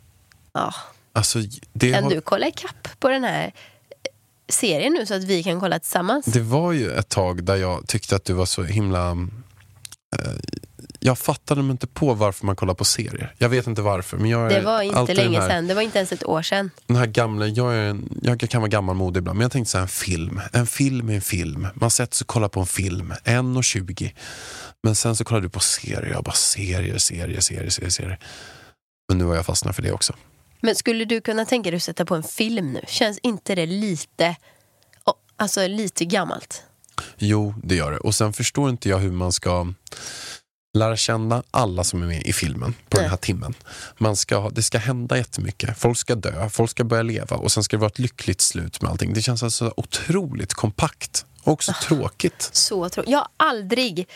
Ja. Alltså, det, Kan har, du kolla ikapp på den här eh, serien nu så att vi kan kolla tillsammans? det var ju ett tag där jag tyckte att du var så himla... Eh, jag fattade mig inte på varför man kollar på serier. Jag vet inte varför. Men jag är Det var inte länge här, sedan, det var inte ens ett år sedan. Den här gamla, jag, är en, jag kan vara gammalmodig ibland, men jag tänkte så här, en film. En film är en film. Man sätter sig och kollar på en film, 1.20. Men sen så kollar du på serier, jag bara serier, serier, serier, serier, serier. Men nu har jag fastnat för det också. Men skulle du kunna tänka dig att sätta på en film nu? Känns inte det lite, oh, alltså lite gammalt? Jo, det gör det. Och sen förstår inte jag hur man ska lära känna alla som är med i filmen på Nej. den här timmen. Man ska, det ska hända jättemycket. Folk ska dö, folk ska börja leva och sen ska det vara ett lyckligt slut med allting. Det känns alltså otroligt kompakt och också tråkigt. Så tro- Jag har aldrig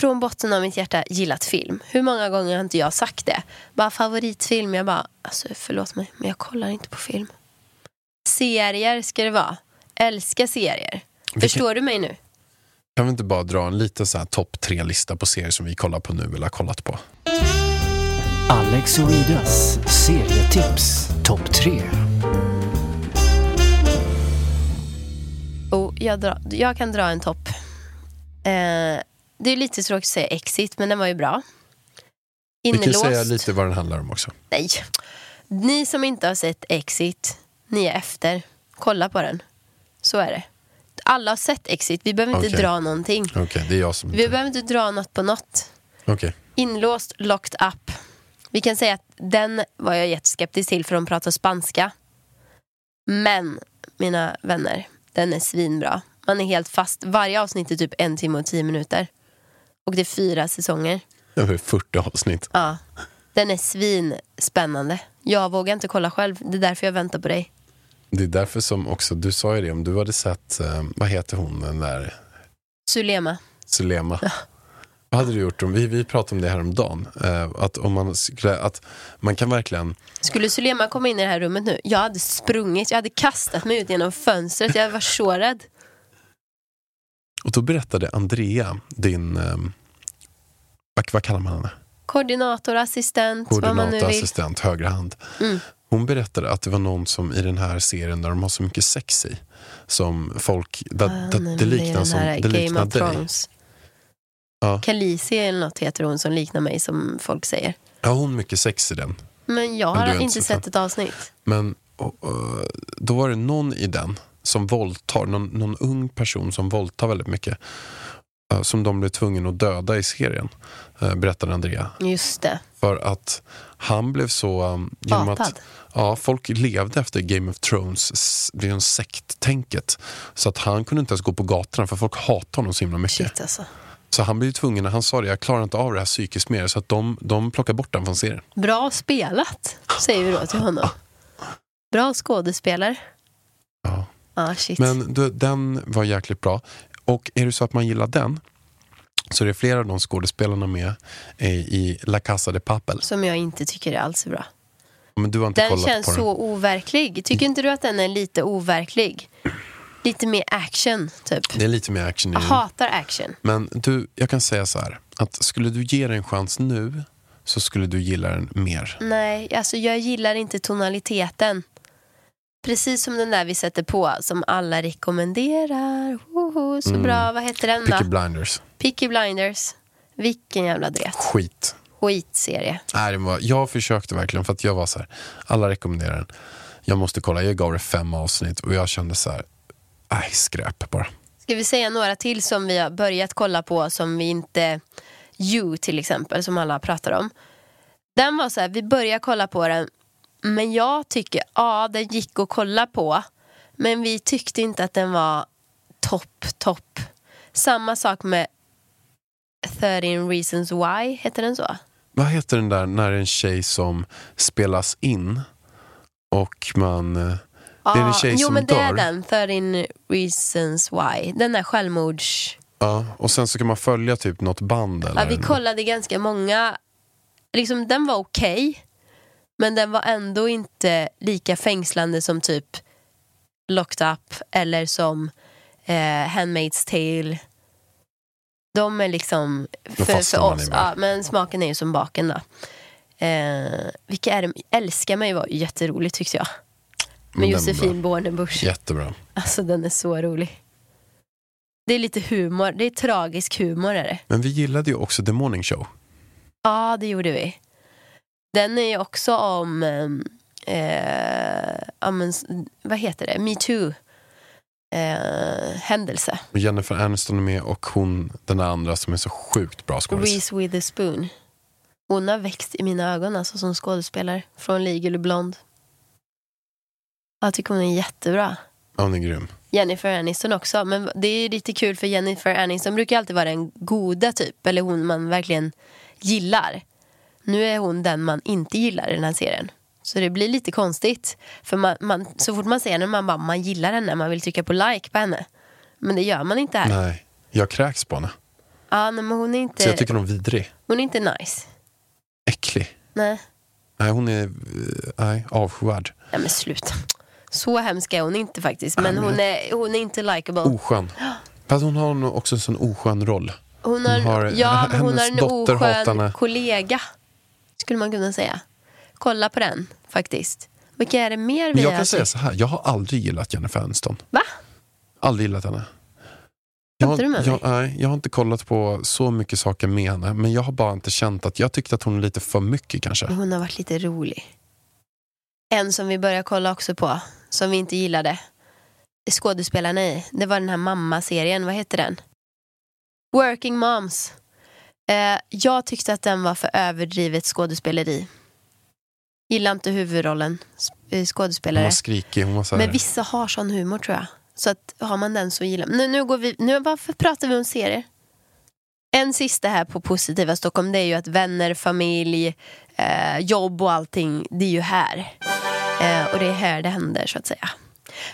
från botten av mitt hjärta gillat film. Hur många gånger har inte jag sagt det? Bara favoritfilm, jag bara, alltså förlåt mig, men jag kollar inte på film. Serier ska det vara. Älskar serier. Förstår du mig nu? Kan vi inte bara dra en liten så här topp tre-lista på serier som vi kollar på nu eller har kollat på? Alex och Idas serietips topp 3. Oh, jag, drar, jag kan dra en topp. Eh, det är lite tråkigt att säga Exit, men den var ju bra. Vi kan Inlåst. säga lite vad den handlar om också. Nej. Ni som inte har sett Exit, ni är efter. Kolla på den. Så är det. Alla har sett Exit, vi behöver inte Okej. dra någonting. Okej, det är jag som Vi inte... behöver inte dra något på något. Okej. Inlåst, locked up. Vi kan säga att den var jag jätteskeptisk till för de pratar spanska. Men, mina vänner, den är svinbra. Man är helt fast. Varje avsnitt är typ en timme och tio minuter. Och det är fyra säsonger. Över 40 avsnitt. Ja, den är svinspännande. Jag vågar inte kolla själv. Det är därför jag väntar på dig. Det är därför som också, du sa ju det, om du hade sett, eh, vad heter hon, den där Sulema. Sulema. Vad hade du gjort om, vi, vi pratade om det här om dagen eh, att om man skulle, att man kan verkligen, Skulle Sulema komma in i det här rummet nu, jag hade sprungit, jag hade kastat mig ut genom fönstret. Jag var så rädd. och då berättade Andrea, din, eh, vad, vad kallar man henne? Koordinator, assistent, vad man nu Koordinator, vill. assistent, högra hand. Mm. Hon berättade att det var någon som i den här serien där de har så mycket sex i, som folk, där, där, nej, det liknar som, det liknar dig. Thrones. Ja. Khaleesi eller något heter hon som liknar mig som folk säger. Har hon mycket sex i den? Men jag Men har har inte inte sett sett ett avsnitt. Men och, och, då var det någon i den som våldtar, någon, någon ung person som våldtar väldigt mycket. eh, Som de blev tvungna att döda i serien, eh, berättade Andrea. Just det. För att han blev så... um, Genom att, ja, folk levde efter Game of Thrones, en sekt-tänket. Så att han kunde inte ens gå på gatorna för folk hatar honom så himla mycket. Shit alltså. Så han blev tvungen, han sa det, jag klarar inte av det här psykiskt mer. Så att de, de plockade bort den från serien. Bra spelat, säger vi då till honom. Bra skådespelare. Ja. Ja, shit. Men du, den var jäkligt bra. Och är det så att man gillar den så är det flera av de skådespelarna med eh, i La Casa de Papel. Som jag inte tycker är alls är bra. Men du har inte Den känns den. så overklig. Tycker inte du att den är lite overklig? Lite mer action, typ. Det är lite mer action Jag hatar action. Men du, jag kan säga så här. Att skulle du ge den en chans nu så skulle du gilla den mer. Nej, alltså jag gillar inte tonaliteten. Precis som den där vi sätter på, som alla rekommenderar. Woho, så Mm. bra. Vad heter den Peaky då? Blinders. Peaky Blinders. Vilken jävla dret. Skit. Skitserie. Nej, det var, jag försökte verkligen för att jag var så här. Alla rekommenderar den. Jag måste kolla. Jag gav det fem avsnitt och jag kände så här. Nej, skräp bara. Ska vi säga några till som vi har börjat kolla på som vi inte... You till exempel, som alla pratar om. Den var så här, vi började kolla på den, men jag tycker, ja den gick att kolla på. Men vi tyckte inte att den var topp, topp. Samma sak med 13 reasons why, heter den så? Vad heter den där när det är en tjej som spelas in och man... eh, Det är en tjej jo som men det är dör. den, 13 reasons why. Den är självmords... Ja, och sen så kan man följa typ något band eller... Ja, vi kollade ganska många. Liksom, den var okej. Men den var ändå inte lika fängslande som typ Locked Up eller som eh, Handmaid's Tale. De är liksom för, för oss. Ja, men smaken är ju som baken då. Eh, vilka är det? Älska mig var jätteroligt tyckte jag. Med Men Josefin Bornebusch. Jättebra. Alltså den är så rolig. Det är lite humor, det är tragisk humor är det. Men vi gillade ju också The Morning Show. Ja, det gjorde vi. Den är ju också om, eh, ja, men, s- vad heter det, metoo. Eh, händelse. Jennifer Aniston är med och hon, den andra som är så sjukt bra skådis. Reese Witherspoon. Hon har växt i mina ögon alltså som skådespelare. Från Legally Blonde. Jag tycker hon är jättebra. Ja, hon är grym. Jennifer Aniston också. Men det är lite kul för Jennifer Aniston brukar alltid vara den goda typ. Eller hon man verkligen gillar. Nu är hon den man inte gillar i den här serien. Så det blir lite konstigt. För man, man, så fort man ser henne man bara, man gillar henne. Man vill trycka på like på henne. Men det gör man inte här. Nej, jag kräks på henne. Ja, nej, men hon är inte, Så jag tycker hon är vidrig. hon är inte nice. Äcklig. Nej. Nej, hon är eh, nej, avskyvärd. nej, men sluta. Så hemsk är hon inte faktiskt. Men hon är, hon är inte likable. Oskön. Fast hon har också en sån oskön roll. Hon har, Hon har- ja, *laughs* men hon har hennes en dotter oskön kollega. Skulle man kunna säga. Kolla på den faktiskt. Vilka är det mer vi jag kan säga så här, jag har aldrig gillat Jennifer Aniston. Va? Aldrig gillat henne. Jag, du har- med jag, nej, jag har inte kollat på så mycket saker med henne, men jag har bara inte känt att jag tyckte att hon är lite för mycket kanske. Hon har varit lite rolig. En som vi började kolla också på, som vi inte gillade. Skådespelarna i. Det var den här mamma-serien, vad heter den? Working Moms. Eh, jag tyckte att den var för överdrivet skådespeleri. Gillar inte huvudrollen, eh, Hon skådespelare. var skrikig, hon var så här, Men vissa har sån humor tror jag. Så att har man den så gillar man. Nu, nu går vi, nu, varför pratar vi om serier? En sista här på positiva Stockholm det är ju att vänner, familj, eh, jobb och allting, det är ju här. Eh, och det är här det händer så att säga.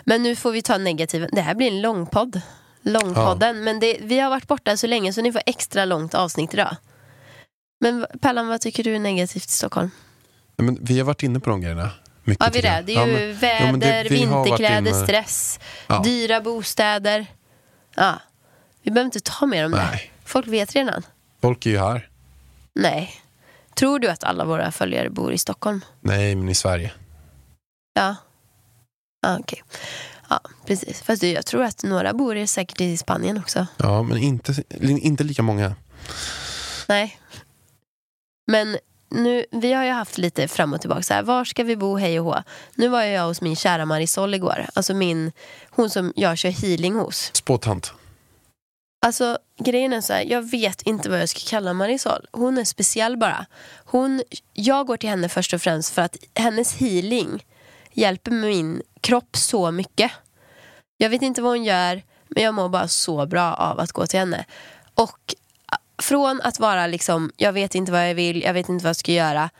Men nu får vi ta negativa. Det här blir en långpodd. Långpodden. Men det, vi har varit borta så länge så ni får extra långt avsnitt idag. Men Pallan, vad tycker du är negativt i Stockholm? Men vi har varit inne på de grejerna. Mycket Ja, vi det. Det är ju Ja, men- väder, ja, det- vi vinterkläder, stress, Ja. dyra bostäder. Ja. Vi behöver inte ta mer om det. Nej. Folk vet redan. Folk är ju här. Nej. Tror du att alla våra följare bor i Stockholm? Nej, men i Sverige. Ja. Ja, okej. Ja, precis. Fast jag tror att några bor säkert i Spanien också. Ja, men inte, inte lika många. Nej. Men nu, vi har ju haft lite fram och tillbaka. Så här, var ska vi bo, hej och hå? Nu var jag hos min kära Marisol igår. Alltså min, hon som jag kör healing hos. Spåtant. Alltså grejen är så här, jag vet inte vad jag ska kalla Marisol. Hon är speciell bara. Hon, jag går till henne först och främst för att hennes healing hjälper min kropp så mycket. Jag vet inte vad hon gör, men jag mår bara så bra av att gå till henne. Och från att vara liksom, jag vet inte vad jag vill, jag vet inte vad jag ska göra,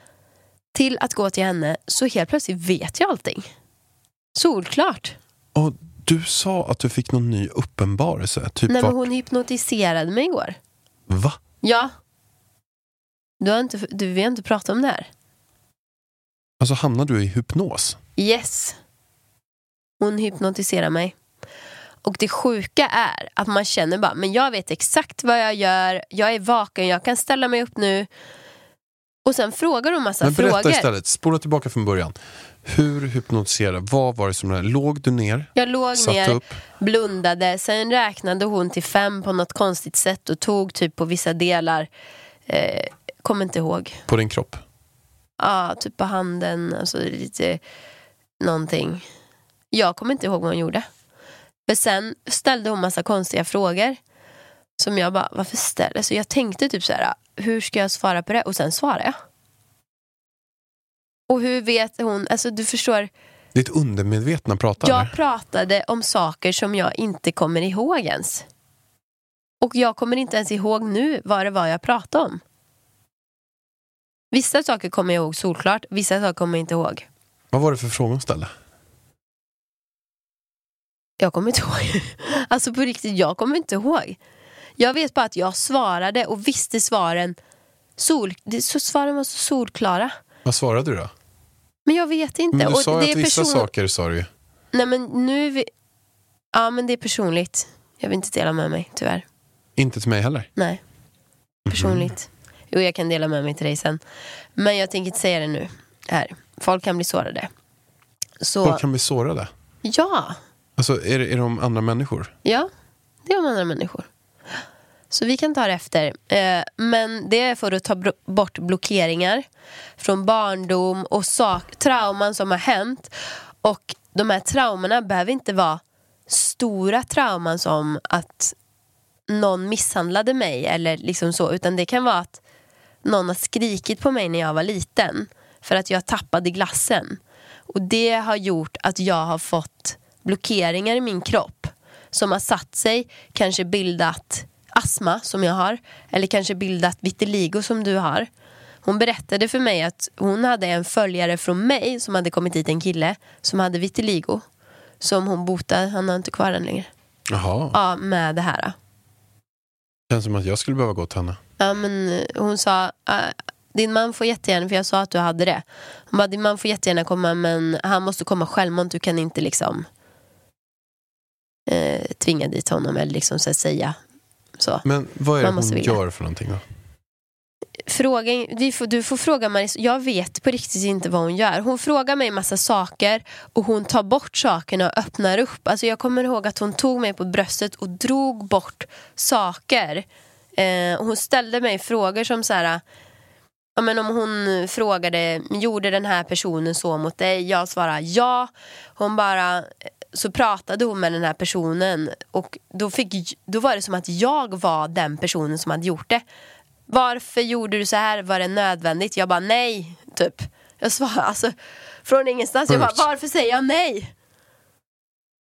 till att gå till henne, så helt plötsligt vet jag allting. Solklart. Och du sa att du fick någon ny uppenbarelse. Typ Nej, men vart- hon hypnotiserade mig igår. Va? Ja. Du har inte, du, vi har inte pratat om det här. Alltså hamnade du i hypnos? Yes. Hon hypnotiserar mig. Och det sjuka är att man känner bara, men jag vet exakt vad jag gör, jag är vaken, jag kan ställa mig upp nu. Och sen frågar hon massa Men berätta frågor. istället, spola tillbaka från början. Hur hypnotiserade, vad var det som Låg du ner? Jag låg Satt ner, upp? blundade, sen räknade hon till fem på något konstigt sätt och tog typ på vissa delar. Eh, kommer inte ihåg. På din kropp? Ja, typ på handen, alltså lite någonting. Jag kommer inte ihåg vad hon gjorde. För sen ställde hon massa konstiga frågor. Som jag bara, varför ställer Så jag tänkte typ så här, hur ska jag svara på det? Och sen svarade jag. Och hur vet hon, alltså du förstår, Ditt undermedvetna pratar? jag pratade om saker som jag inte kommer ihåg ens. Och jag kommer inte ens ihåg nu vad det var jag pratade om. Vissa saker kommer jag ihåg solklart, vissa saker kommer jag inte ihåg. Vad var det för fråga hon ställde? Jag kommer inte ihåg. *laughs* Alltså på riktigt, jag kommer inte ihåg. Jag vet bara att jag svarade och visste svaren. Sol, så svaren var så solklara. Vad svarade du då? Men jag vet inte. Men du Och sa det ju är att vissa person- saker sa du ju. Nej men nu... Ja men det är personligt. Jag vill inte dela med mig tyvärr. Inte till mig heller. Nej. Personligt. Jo jag kan dela med mig till dig sen. Men jag tänker inte säga det nu. Här. Folk kan bli sårade. Så Folk kan bli sårade. ja. Alltså, är, det- är de andra människor? Ja, det är de andra människor. Så vi kan ta det efter. Eh, men det är för att ta bort blockeringar från barndom och sak, trauman som har hänt. Och de här traumorna behöver inte vara stora trauman som att någon misshandlade mig eller liksom så. Utan det kan vara att någon har skrikit på mig när jag var liten för att jag tappade glassen. Och det har gjort att jag har fått blockeringar i min kropp som har satt sig, kanske bildat astma som jag har eller kanske bildat vitiligo som du har. Hon berättade för mig att hon hade en följare från mig som hade kommit hit, en kille som hade vitiligo. Som hon botade, han har inte kvar den längre. Jaha, Ja, med det här. känns som att jag skulle behöva gå till henne. Ja, men eh, hon sa, äh, din man får jättegärna, för jag sa att du hade det. Hon bara, din man får jättegärna komma men han måste komma självmant, du kan inte liksom eh, tvinga dit honom eller liksom så säga så. Men vad är det hon gör för någonting då? fråga, vi får, du får fråga Maris, jag vet på riktigt inte vad hon gör. Hon frågar mig massa saker och hon tar bort sakerna och öppnar upp. Alltså jag kommer ihåg att hon tog mig på bröstet och drog bort saker. Eh, och hon ställde mig frågor som så här. Ja, men om hon frågade, gjorde den här personen så mot dig? Jag svarade ja. Hon bara, så pratade hon med den här personen och då, fick, då var det som att jag var den personen som hade gjort det. Varför gjorde du så här? Var det nödvändigt? Jag bara nej, typ. Jag svarade *laughs* alltså från ingenstans. Jag bara, varför säger jag nej?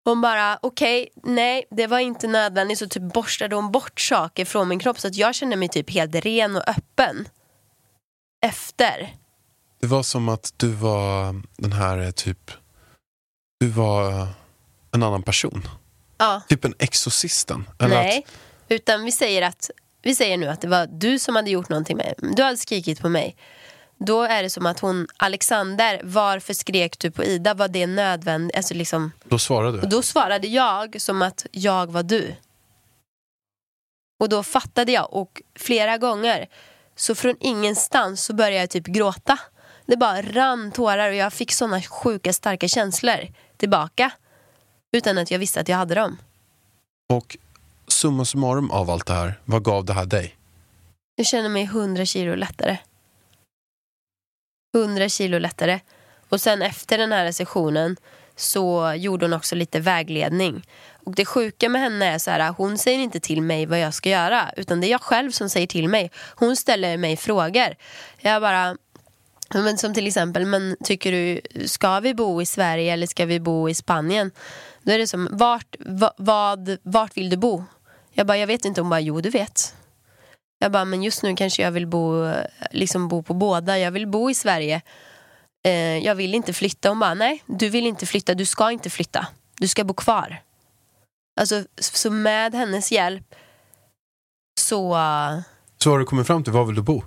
Hon bara, okej, nej, det var inte nödvändigt. Så typ borstade hon bort saker från min kropp så att jag kände mig typ helt ren och öppen. Efter. Det var som att du var den här eh, typ, du var en annan person. Ja. Typ en exorcisten. Eller Nej, Att, utan vi säger att vi säger nu att det var du som hade gjort någonting med. Du hade skrikit på mig. Då är det som att hon, Alexander, varför skrek du på Ida? Var det nödvändigt? Alltså liksom, då svarade du. då svarade jag som att jag var du. Och då fattade jag och flera gånger så från ingenstans så började jag typ gråta. Det bara rann tårar och jag fick såna sjuka starka känslor tillbaka. Utan att jag visste att jag hade dem. Och summa summarum av allt det här, vad gav det här dig? Jag känner mig 100 kilo lättare. 100 kilo lättare. Och sen efter den här sessionen så gjorde hon också lite vägledning. Och det sjuka med henne är så här, hon säger inte till mig vad jag ska göra. Utan det är jag själv som säger till mig. Hon ställer mig frågor. Jag bara, men som till exempel, men tycker du, ska vi bo i Sverige eller ska vi bo i Spanien? Då är det som, vart, va, vad, vart vill du bo? Jag bara, jag vet inte. Hon bara, jo du vet. Jag bara, men just nu kanske jag vill bo, liksom bo på båda. Jag vill bo i Sverige. Eh, jag vill inte flytta. Hon bara, nej, du vill inte flytta. Du ska inte flytta. Du ska bo kvar. Alltså, så med hennes hjälp så, Så har du kommit fram till, var vill du bo?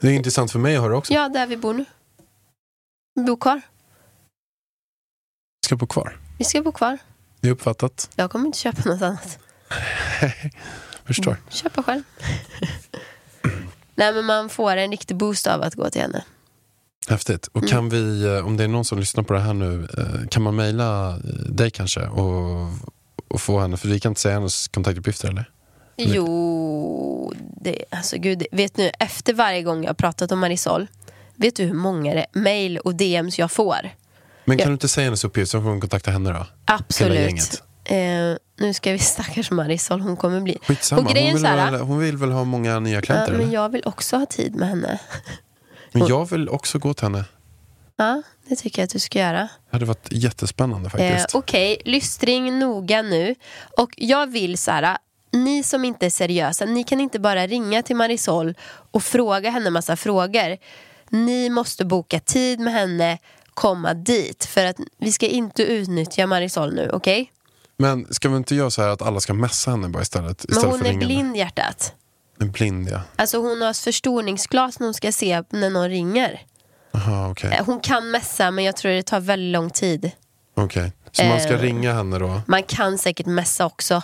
Det är intressant för mig att höra också. ja, där vi bor nu. Vi bor kvar. Jag ska bo kvar. Vi ska bo kvar. Det är uppfattat. Jag kommer inte köpa något annat. *laughs* Förstår. Köpa själv. *clears throat* Nej men man får en riktig boost av att gå till henne. Häftigt. Och Mm. kan vi, eh, om det är någon som lyssnar på det här nu, eh, kan man mejla eh, dig kanske och, och få henne, för vi kan inte säga hennes kontaktuppgifter eller? Jo, det, alltså gud, vet nu efter varje gång jag har pratat om Marisol, vet du hur många mail och DMs jag får? Men kan Ja. du inte säga hennes uppgift så får hon kontakta henne då? Absolut. Eh, nu ska vi stackars Marisol, hon kommer bli... Skitsamma, Och hon vill, här- väl, hon vill väl ha många nya Ja, klienter? men eller? jag vill också ha tid med henne. *laughs* men jag vill också gå till henne. Ja, det tycker jag att du ska göra. Det hade varit jättespännande Eh, faktiskt. Okej, lystring noga nu. Och jag vill så här, ni som inte är seriösa, ni kan inte bara ringa till Marisol och fråga henne massa frågor. Ni måste boka tid med henne, komma dit. För att vi ska inte utnyttja Marisol nu, okej? Men ska vi inte göra så här att alla ska messa henne bara istället? Men istället hon för är blind hjärtat. En blind ja. Alltså hon har förstoringsglas när hon ska se när någon ringer. Aha, okej. Eh, Hon kan messa men jag tror det tar väldigt lång tid. Okej. Så man ska Eh. ringa henne då? Man kan säkert messa också.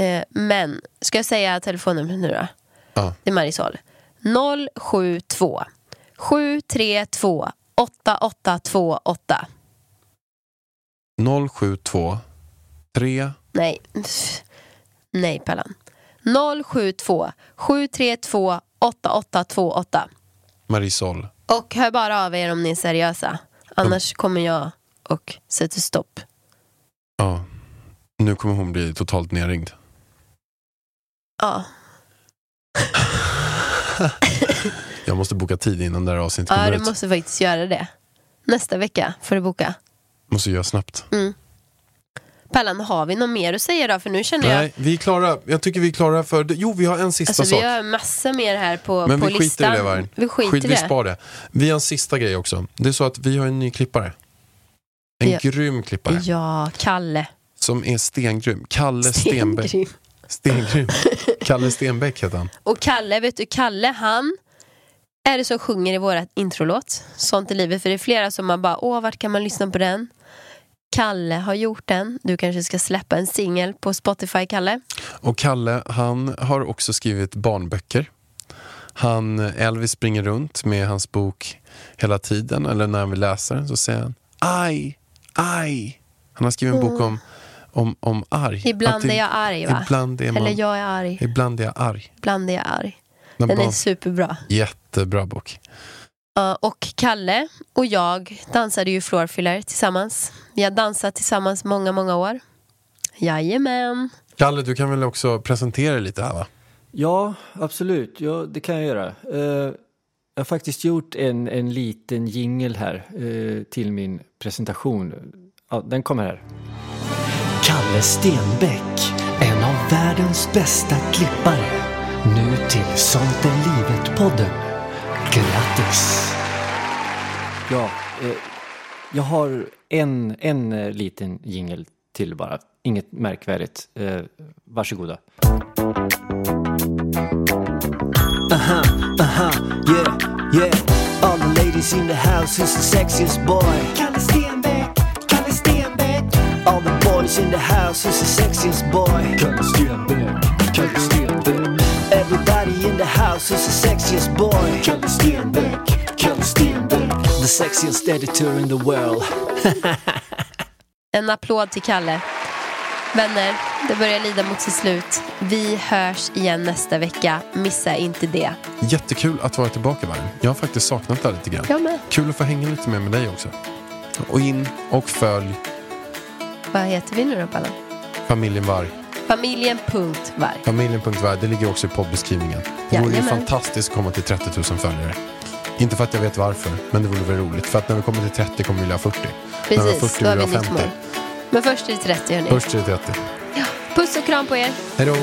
Eh, men, ska jag säga telefonnumret nu då? Ja. Det är Marisol. 072 732 8828. 072 3 Nej, nej Pallan. 072 732 8828. Marisol. Och hör bara av er om ni är seriösa. Annars kommer jag och sätter stopp. Ja. Nu kommer hon bli totalt nerringd. Ja, *laughs* *laughs* Jag måste boka tid innan det här avsnittet ja kommer du ut. måste faktiskt göra det. Nästa vecka får du boka. Måste göra snabbt. Pallan, har vi något mer att säga då? För nu känner jag... Nej, vi är klara. Jag tycker vi är klara för... Jo, vi har en sista Alltså sak. vi har massa mer här på, Men på vi skiter listan. i det Vargen. Vi skiter Skit, i vi det. spar det. Vi har en sista grej också. Det är så att vi har en ny klippare. En Ja. grym klippare. Ja, Kalle. Som är stengrym. Kalle Stenbeck. Stengrym. Stengrym. *laughs* Kalle Stenbeck heter han. Och Kalle, vet du, Kalle han är det som sjunger i vårat introlåt. Sånt i livet. För det är flera som man bara, åh vart kan man lyssna på den? Kalle har gjort den. Du kanske ska släppa en singel på Spotify, Kalle. Och Kalle, han har också skrivit barnböcker. Han, Elvis springer runt med hans bok hela tiden, eller när han vill läsa den så säger han aj, aj. Han har skrivit en bok om, om, om arg. Ibland det- är jag arg va? Ibland är man, Eller jag är arg. ibland är jag arg. Ibland är jag arg. Den Den är superbra. Jättebra bok. Ja, och Kalle och jag dansade ju floorfiller tillsammans. Vi har dansat tillsammans många, många år. Jajamän. Kalle, du kan väl också presentera dig lite här va? Ja, absolut. Ja, det kan jag göra. Eh, jag har faktiskt gjort en, en liten jingel här eh, till min presentation. Ja, den kommer här. Kalle Stenbeck, en av världens bästa klippare. Nu till Sånt är livet-podden. Grattis! Ja, eh, jag har en, en eh, liten jingel till bara. Inget märkvärdigt. Eh, varsågoda. Uh-huh, uh-huh, yeah, yeah. All the ladies in the house, who's the sexiest boy? Kalle Stenbeck, Kalle Stenbeck. All the boys in the house, who's the sexiest boy? Kalle Stenbeck, Kalle Stenbeck. House, who's the sexiest boy? Kalle Stenbeck, Kalle Stenbeck. The sexiest editor in the world. *laughs* En applåd till Kalle. Vänner, det börjar lida mot sitt slut. Vi hörs igen nästa vecka. Missa inte det. Jättekul att vara tillbaka Varg. Jag har faktiskt saknat det här lite grann. Jag med. Kul att få hänga lite mer med dig också. Och in och följ Vad heter vi nu då, Pallan? familjen Varg. Familjen.varg. Familjen.varg, det ligger också i poddbeskrivningen. Det vore ju fantastiskt att komma till 30 000 följare. Inte för att jag vet varför, men det vore väl roligt. För att när vi kommer till 30 kommer vi vilja ha 40. när vi har Precis, 40 då har vi vi ha nytt 50. mål. Men först är det 30 hörni. Först till 30. Puss och kram på er. Hej då!